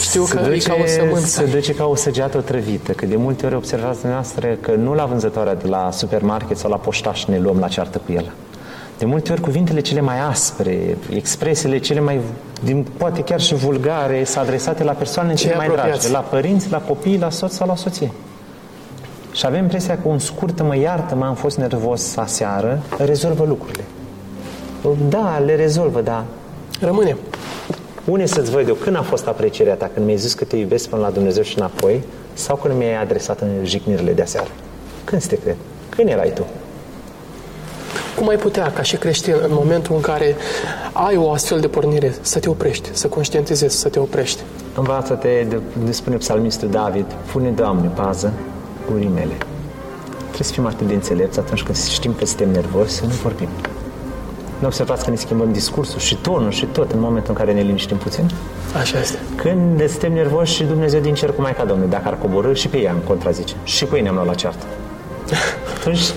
B: știu că e ca o sămânță.
A: Se duce ca o săgeată otrăvită, că de multe ori observați dumneavoastră că nu la vânzătoarea de la supermarket sau la poștaș ne luăm la ceartă cu el. De multe ori cuvintele cele mai aspre, expresiile cele mai, din, poate chiar și vulgare, sunt adresate la persoanele cele mai dragi,
B: apropiați.
A: de la părinți, la copii, la soț sau la soție. Și avem impresia că un scurt mă iartă, mă am fost nervos aseară, rezolvă lucrurile. Da, le rezolvă, da.
B: Rămâne.
A: Une să-ți văd eu când a fost aprecierea ta, când mi-ai zis că te iubesc până la Dumnezeu și înapoi, sau când mi-ai adresat în jignirile de aseară? Când să te cred? Când erai tu?
B: Cum ai putea, ca și creștin, în momentul în care ai o astfel de pornire, să te oprești, să conștientizezi, să te oprești?
A: Învață-te, de, de spune psalmistul David, pune, Doamne, pază gurii mele. Trebuie să fim atât de înțelepți atunci când știm că suntem nervoși să nu vorbim. Nu observați că ne schimbăm discursul și tonul și tot în momentul în care ne liniștim puțin?
B: Așa este.
A: Când suntem nervoși și Dumnezeu din cer cu Maica Domnului, dacă ar coborâ și pe ea în contrazice. Și cu ei ne-am luat la ceartă. Atunci,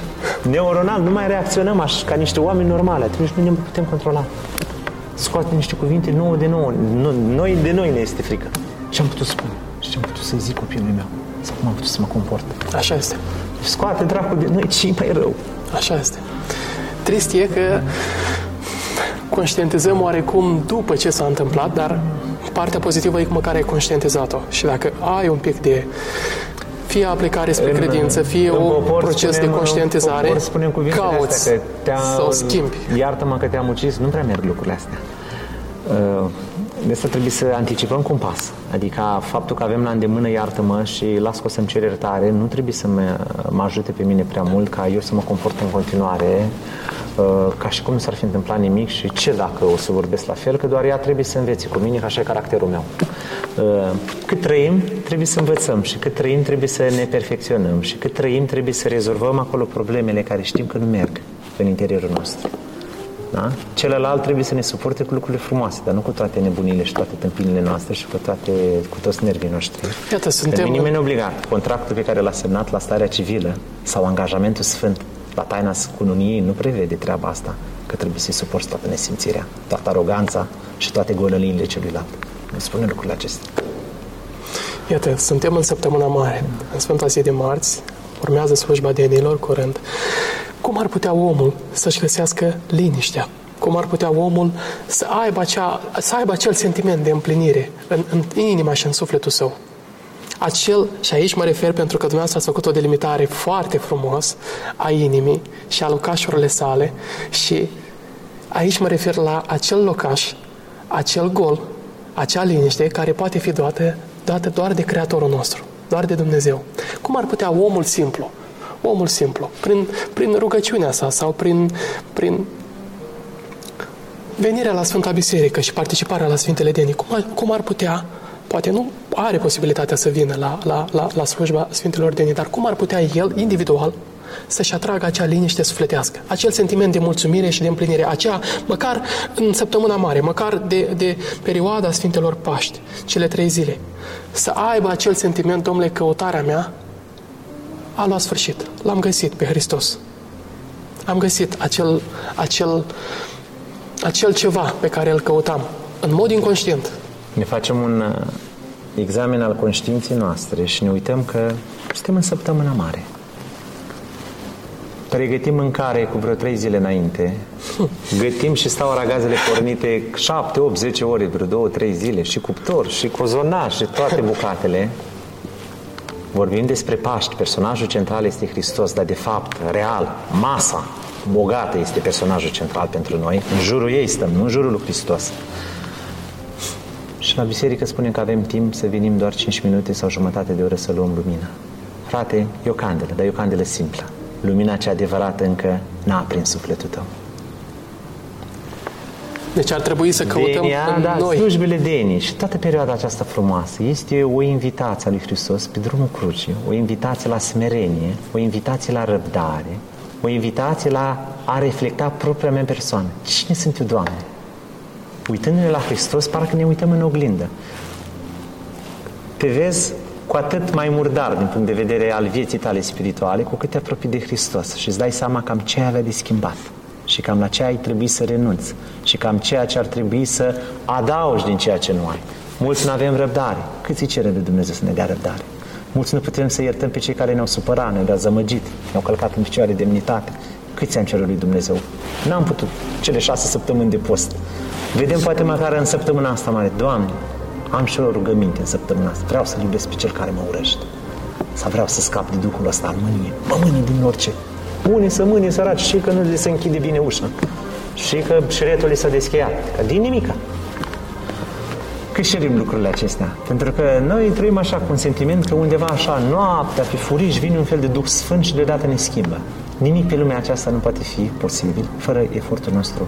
A: neuronal, nu mai reacționăm așa, ca niște oameni normale. Atunci nu ne putem controla. Scoate niște cuvinte nouă de nouă. Nu, noi de noi ne este frică. Ce am putut spune? Și ce am putut să-i zic copilului meu? Sau cum am putut să mă comport?
B: Așa este.
A: Scoate dracul de noi ce mai rău.
B: Așa este. Trist e că conștientizăm oarecum după ce s-a întâmplat, dar partea pozitivă e că măcar ai conștientizat-o. Și dacă ai un pic de fie aplicare spre
A: În-
B: credință, fie
A: în
B: un
A: popor
B: proces
A: spunem-
B: de conștientizare,
A: în popor spunem cuvintele
B: cauți
A: astea, că te-a-
B: să o schimbi.
A: Iartă-mă că te-am ucis, nu prea merg lucrurile astea. Uh, de asta trebuie să anticipăm cu un pas. Adică faptul că avem la îndemână iartă-mă și las că o să-mi cer iertare, nu trebuie să mă, mă ajute pe mine prea mult ca eu să mă comport în continuare uh, ca și cum nu s-ar fi întâmplat nimic și ce dacă o să vorbesc la fel, că doar ea trebuie să învețe cu mine, că așa e caracterul meu. Uh, cât trăim, trebuie să învățăm și cât trăim, trebuie să ne perfecționăm și cât trăim, trebuie să rezolvăm acolo problemele care știm că nu merg în interiorul nostru. Da? Celălalt trebuie să ne suporte cu lucrurile frumoase, dar nu cu toate nebunile și toate tâmpinile noastre și cu, toate, cu toți nervii noștri.
B: Iată, suntem...
A: Pe nimeni obligat. Contractul pe care l-a semnat la starea civilă sau angajamentul sfânt la taina cununiei nu prevede treaba asta, că trebuie să-i suporți toată nesimțirea, toată aroganța și toate golăliile celuilalt. Nu spune lucrurile acestea.
B: Iată, suntem în săptămâna mare, în Sfânta Zi de Marți, urmează slujba de enilor curând. Cum ar putea omul să-și găsească liniștea? Cum ar putea omul să aibă, acea, să aibă acel sentiment de împlinire în, în inima și în sufletul său? Acel, și aici mă refer pentru că dumneavoastră ați făcut o delimitare foarte frumos a inimii și a locașurile sale și aici mă refer la acel locaș, acel gol, acea liniște care poate fi dată, dată doar de Creatorul nostru, doar de Dumnezeu. Cum ar putea omul simplu, omul simplu, prin, prin rugăciunea sa sau prin, prin venirea la Sfânta Biserică și participarea la Sfintele Denii, cum ar, cum ar putea, poate nu are posibilitatea să vină la, la, la, la slujba Sfintelor Denii, dar cum ar putea el, individual, să-și atragă acea liniște sufletească, acel sentiment de mulțumire și de împlinire, acea, măcar în săptămâna mare, măcar de, de perioada Sfintelor Paști, cele trei zile, să aibă acel sentiment, domnule, căutarea mea a luat sfârșit. L-am găsit pe Hristos. Am găsit acel, acel, acel ceva pe care îl căutam, în mod inconștient.
A: Ne facem un uh, examen al conștiinței noastre și ne uităm că suntem în săptămâna mare. Pregătim mâncare cu vreo trei zile înainte, gătim și stau ragazele pornite 7, 8, 10 ore, vreo două, trei zile, și cuptor, și cozonaș, și toate bucatele. Vorbim despre Paști, personajul central este Hristos, dar de fapt, real, masa bogată este personajul central pentru noi. În jurul ei stăm, nu în jurul lui Hristos. Și la biserică spunem că avem timp să venim doar 5 minute sau jumătate de oră să luăm lumină. Frate, e o candelă, dar e o candelă simplă. Lumina cea adevărată încă n-a aprins sufletul tău.
B: Deci ar trebui să căutăm
A: Denia,
B: în
A: da,
B: noi.
A: slujbele Denii și toată perioada aceasta frumoasă este o invitație a lui Hristos pe drumul crucii, o invitație la smerenie, o invitație la răbdare, o invitație la a reflecta propria mea persoană. Cine sunt eu, Doamne? Uitându-ne la Hristos, parcă ne uităm în oglindă. Te vezi cu atât mai murdar din punct de vedere al vieții tale spirituale, cu cât te apropii de Hristos și îți dai seama cam ce ai avea de schimbat și cam la ce ai trebui să renunți și cam ceea ce ar trebui să adaugi din ceea ce nu ai. Mulți nu avem răbdare. Cât îi cere de Dumnezeu să ne dea răbdare? Mulți nu putem să iertăm pe cei care ne-au supărat, ne-au zămăgit, ne-au călcat în picioare demnitate. Câți am cerut lui Dumnezeu? N-am putut cele șase săptămâni de post. Vedem poate măcar în săptămâna asta mare, Doamne, am și o rugăminte în săptămâna asta. Vreau să iubesc pe cel care mă urăște. Sau vreau să scap de duhul ăsta al mâniei. Mă mânie din orice. Unii să mânie săraci și că nu le se închide bine ușa. Și că șiretul li s-a descheiat. Că din nimica. Cât șerim lucrurile acestea? Pentru că noi trăim așa cu un sentiment că undeva așa, noaptea, pe furiș, vine un fel de Duh Sfânt și deodată ne schimbă. Nimic pe lumea aceasta nu poate fi posibil fără efortul nostru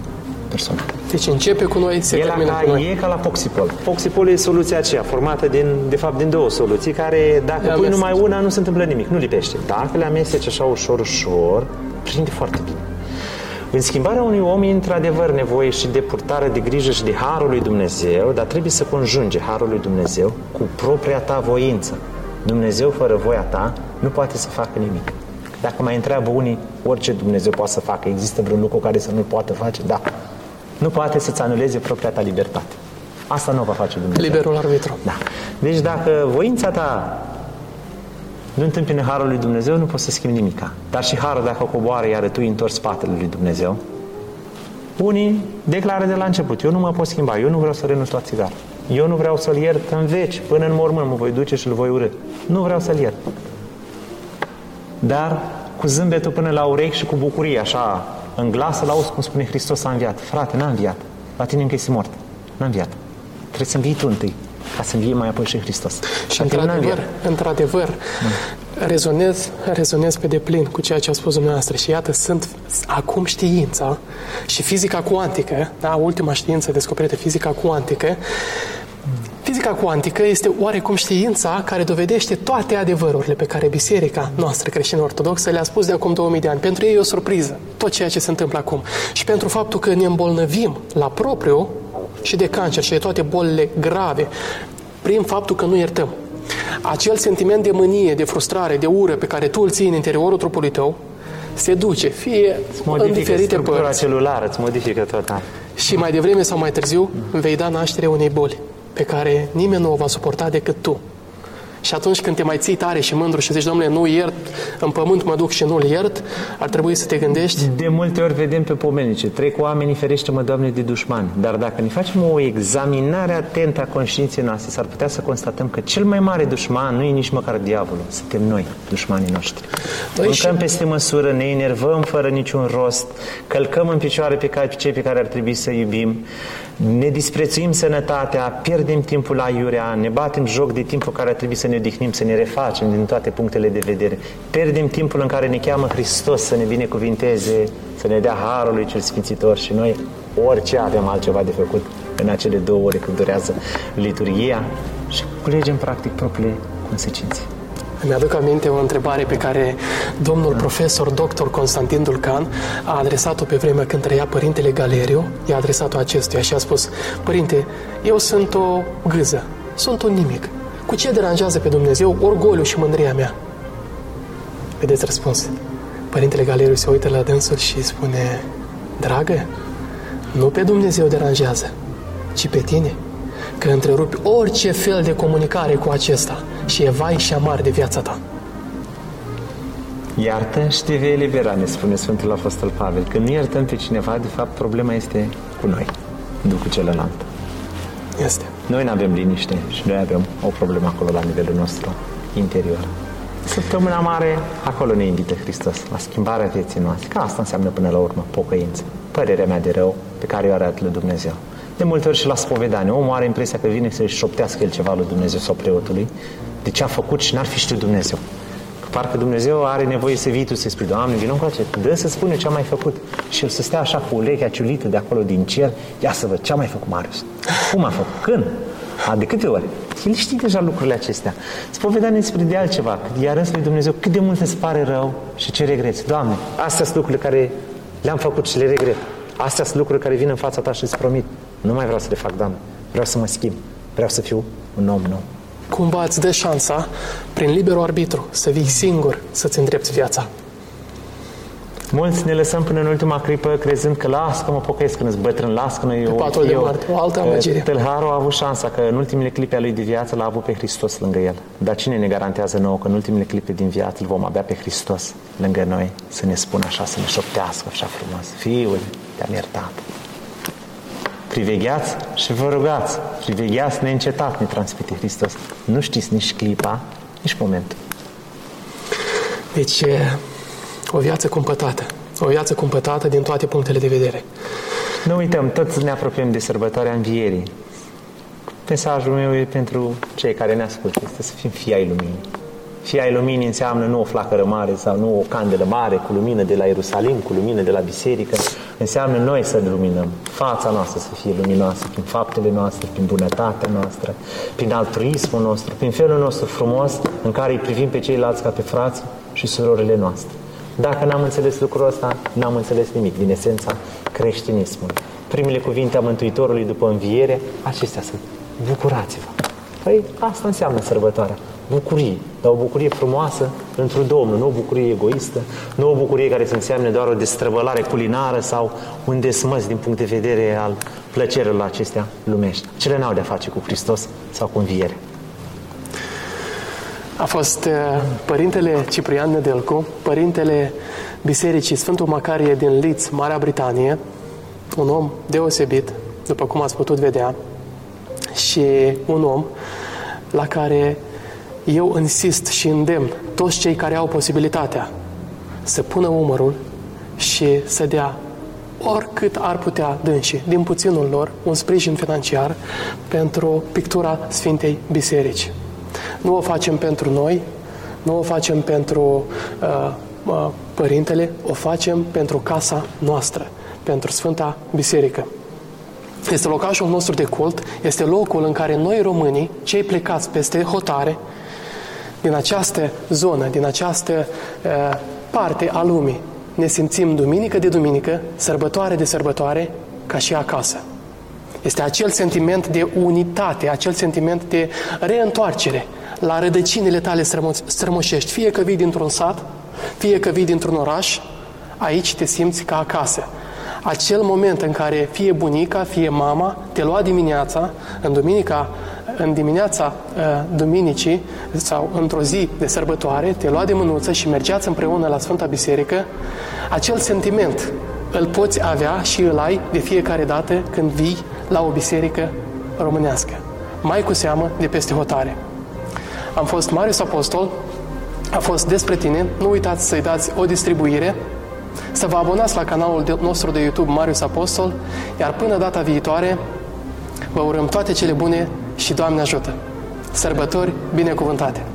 A: personal.
B: Deci începe cu noi, se
A: E, la
B: termină
A: ca,
B: cu noi.
A: e ca la Poxipol.
D: Poxipol e soluția aceea, formată din, de fapt din două soluții, care dacă
B: Le
D: pui
B: amesteci.
D: numai una, nu se întâmplă nimic, nu lipește. Dacă le amesteci așa ușor, ușor, prinde foarte bine. În schimbarea unui om e într-adevăr nevoie și de purtare de grijă și de harul lui Dumnezeu, dar trebuie să conjunge harul lui Dumnezeu cu propria ta voință. Dumnezeu fără voia ta nu poate să facă nimic. Dacă mai întreabă unii, orice Dumnezeu poate să facă, există vreun lucru care să nu poată face? Da. Nu poate să-ți anuleze propria ta libertate. Asta nu o va face Dumnezeu.
B: Liberul arbitru.
A: Da. Deci dacă voința ta nu întâmpine harul lui Dumnezeu, nu poți să schimbi nimica. Dar și harul dacă coboară, iar tu îi întorci spatele lui Dumnezeu, unii declară de la început, eu nu mă pot schimba, eu nu vreau să renunț la țigară. Eu nu vreau să-l iert în veci, până în mormânt mă voi duce și îl voi urâ. Nu vreau să-l iert. Dar cu zâmbetul până la urechi și cu bucurie, așa, în glas, îl auzi cum spune Hristos a înviat. Frate, n-a înviat. La tine încă este mort. N-a înviat. Trebuie să învii tu întâi, ca să învie mai apoi și Hristos.
B: Și într-adevăr, într-adevăr, mm. rezonez, rezonez pe deplin cu ceea ce a spus dumneavoastră și iată, sunt acum știința și fizica cuantică, da, ultima știință descoperită, fizica cuantică, Fizica cuantică este oarecum știința care dovedește toate adevărurile pe care biserica noastră creștină ortodoxă le-a spus de acum 2000 de ani. Pentru ei e o surpriză, tot ceea ce se întâmplă acum. Și pentru faptul că ne îmbolnăvim la propriu și de cancer și de toate bolile grave, prin faptul că nu iertăm. Acel sentiment de mânie, de frustrare, de ură pe care tu îl ții în interiorul trupului tău, se duce, fie în diferite părți.
E: celulară, îți modifică toată.
B: Și mai devreme sau mai târziu vei da naștere unei boli pe care nimeni nu o va suporta decât tu. Și atunci când te mai ții tare și mândru și zici, domnule, nu iert, în pământ mă duc și nu-l iert, ar trebui să te gândești.
A: De multe ori vedem pe pomenice, trec oamenii, ferește-mă, Doamne, de dușmani. Dar dacă ne facem o examinare atentă a conștiinței noastre, s-ar putea să constatăm că cel mai mare dușman nu e nici măcar diavolul, suntem noi, dușmanii noștri. Păi Mâncăm și... peste măsură, ne enervăm fără niciun rost, călcăm în picioare pe cei pe care ar trebui să iubim, ne disprețuim sănătatea, pierdem timpul la iurea, ne batem joc de timpul care ar trebui să ne odihnim, să ne refacem din toate punctele de vedere. Pierdem timpul în care ne cheamă Hristos să ne binecuvinteze, să ne dea Harul lui cel Sfințitor și noi orice avem altceva de făcut în acele două ore când durează liturgia și culegem practic propriile consecințe.
B: Îmi aduc aminte o întrebare pe care domnul profesor dr. Constantin Dulcan a adresat-o pe vremea când trăia părintele Galeriu, i-a adresat-o acestuia și a spus, Părinte, eu sunt o gâză, sunt un nimic. Cu ce deranjează pe Dumnezeu orgoliu și mândria mea? Vedeți răspuns. Părintele Galeriu se uită la dânsul și spune, Dragă, nu pe Dumnezeu deranjează, ci pe tine că întrerupi orice fel de comunicare cu acesta și e vai și amar de viața ta.
A: Iartă și te vei elibera, ne spune Sfântul Apostol Pavel. Când nu iertăm pe cineva, de fapt, problema este cu noi, nu cu celălalt.
B: Este.
A: Noi nu avem liniște și noi avem o problemă acolo la nivelul nostru interior. Săptămâna mare, acolo ne invită Hristos, la schimbarea vieții noastre. Că asta înseamnă până la urmă pocăință. Părerea mea de rău pe care o arată lui Dumnezeu. De multe ori și la spovedanie. Omul are impresia că vine să-și șoptească el ceva lui Dumnezeu sau preotului de ce a făcut și n-ar fi știut Dumnezeu. Că parcă Dumnezeu are nevoie să vii tu să spui, Doamne, vină încoace, dă să spune ce a mai făcut. Și el să stea așa cu urechea ciulită de acolo din cer, ia să văd ce a mai făcut Marius. Cum a făcut? Când? A, de câte ori? El știe deja lucrurile acestea. Spovedanie despre de altceva. Iar însă lui Dumnezeu cât de mult îți pare rău și ce regreți. Doamne, astea sunt lucrurile care le-am făcut și le regret. Astea sunt lucruri care vin în fața ta și îți promit. Nu mai vreau să le fac, Doamne. Vreau să mă schimb. Vreau să fiu un om nou.
B: Cumva îți dă șansa, prin liberul arbitru, să vii singur să-ți îndrepți viața.
A: Mulți ne lăsăm până în ultima clipă crezând că las că mă pocăiesc când îți bătrân, las că nu
B: patul de moarte, o altă amăgire.
A: Tâlharul a avut șansa că în ultimele clipe a lui de viață l-a avut pe Hristos lângă el. Dar cine ne garantează nouă că în ultimele clipe din viață îl vom avea pe Hristos lângă noi să ne spună așa, să ne șoptească așa frumos. Fiul, te-am iertat. Privegheați și vă rugați. Privegheați neîncetat, ne transmite Hristos. Nu știți nici clipa, nici momentul.
B: Deci, o viață cumpătată. O viață cumpătată din toate punctele de vedere.
A: Nu uităm, toți ne apropiem de sărbătoarea Învierii. Mesajul meu e pentru cei care ne ascultă, este să fim fii ai luminii. Fii ai luminii înseamnă nu o flacără mare sau nu o candelă mare cu lumină de la Ierusalim, cu lumină de la biserică. Înseamnă noi să luminăm, fața noastră să fie luminoasă prin faptele noastre, prin bunătatea noastră, prin altruismul nostru, prin felul nostru frumos în care îi privim pe ceilalți ca pe frați și surorile noastre. Dacă n-am înțeles lucrul ăsta, n-am înțeles nimic din esența creștinismului. Primele cuvinte a Mântuitorului după înviere, acestea sunt. Bucurați-vă! Păi asta înseamnă sărbătoarea bucurie, dar o bucurie frumoasă într-un Domnul, nu o bucurie egoistă, nu o bucurie care să înseamnă doar o destrăvălare culinară sau un desmăs din punct de vedere al plăcerilor acestea lumești. Cele n-au de-a face cu Hristos sau cu înviere.
B: A fost uh, părintele Ciprian Nedelcu, părintele Bisericii Sfântul Macarie din Leeds, Marea Britanie, un om deosebit, după cum ați putut vedea, și un om la care eu insist și îndemn toți cei care au posibilitatea să pună umărul și să dea oricât ar putea dânsi, din puținul lor, un sprijin financiar pentru pictura Sfintei Biserici. Nu o facem pentru noi, nu o facem pentru uh, uh, Părintele, o facem pentru casa noastră, pentru Sfânta Biserică. Este locașul nostru de cult, este locul în care noi românii, cei plecați peste hotare, din această zonă, din această uh, parte a lumii, ne simțim duminică de duminică, sărbătoare de sărbătoare, ca și acasă. Este acel sentiment de unitate, acel sentiment de reîntoarcere la rădăcinile tale strămoșești. Fie că vii dintr-un sat, fie că vii dintr-un oraș, aici te simți ca acasă. Acel moment în care fie bunica, fie mama te lua dimineața, în duminica în dimineața uh, duminicii sau într-o zi de sărbătoare, te lua de mânuță și mergeați împreună la Sfânta Biserică, acel sentiment îl poți avea și îl ai de fiecare dată când vii la o biserică românească. Mai cu seamă de peste hotare. Am fost Marius Apostol, a fost despre tine. Nu uitați să-i dați o distribuire, să vă abonați la canalul nostru de YouTube Marius Apostol, iar până data viitoare, vă urăm toate cele bune și Doamne ajută! Sărbători binecuvântate!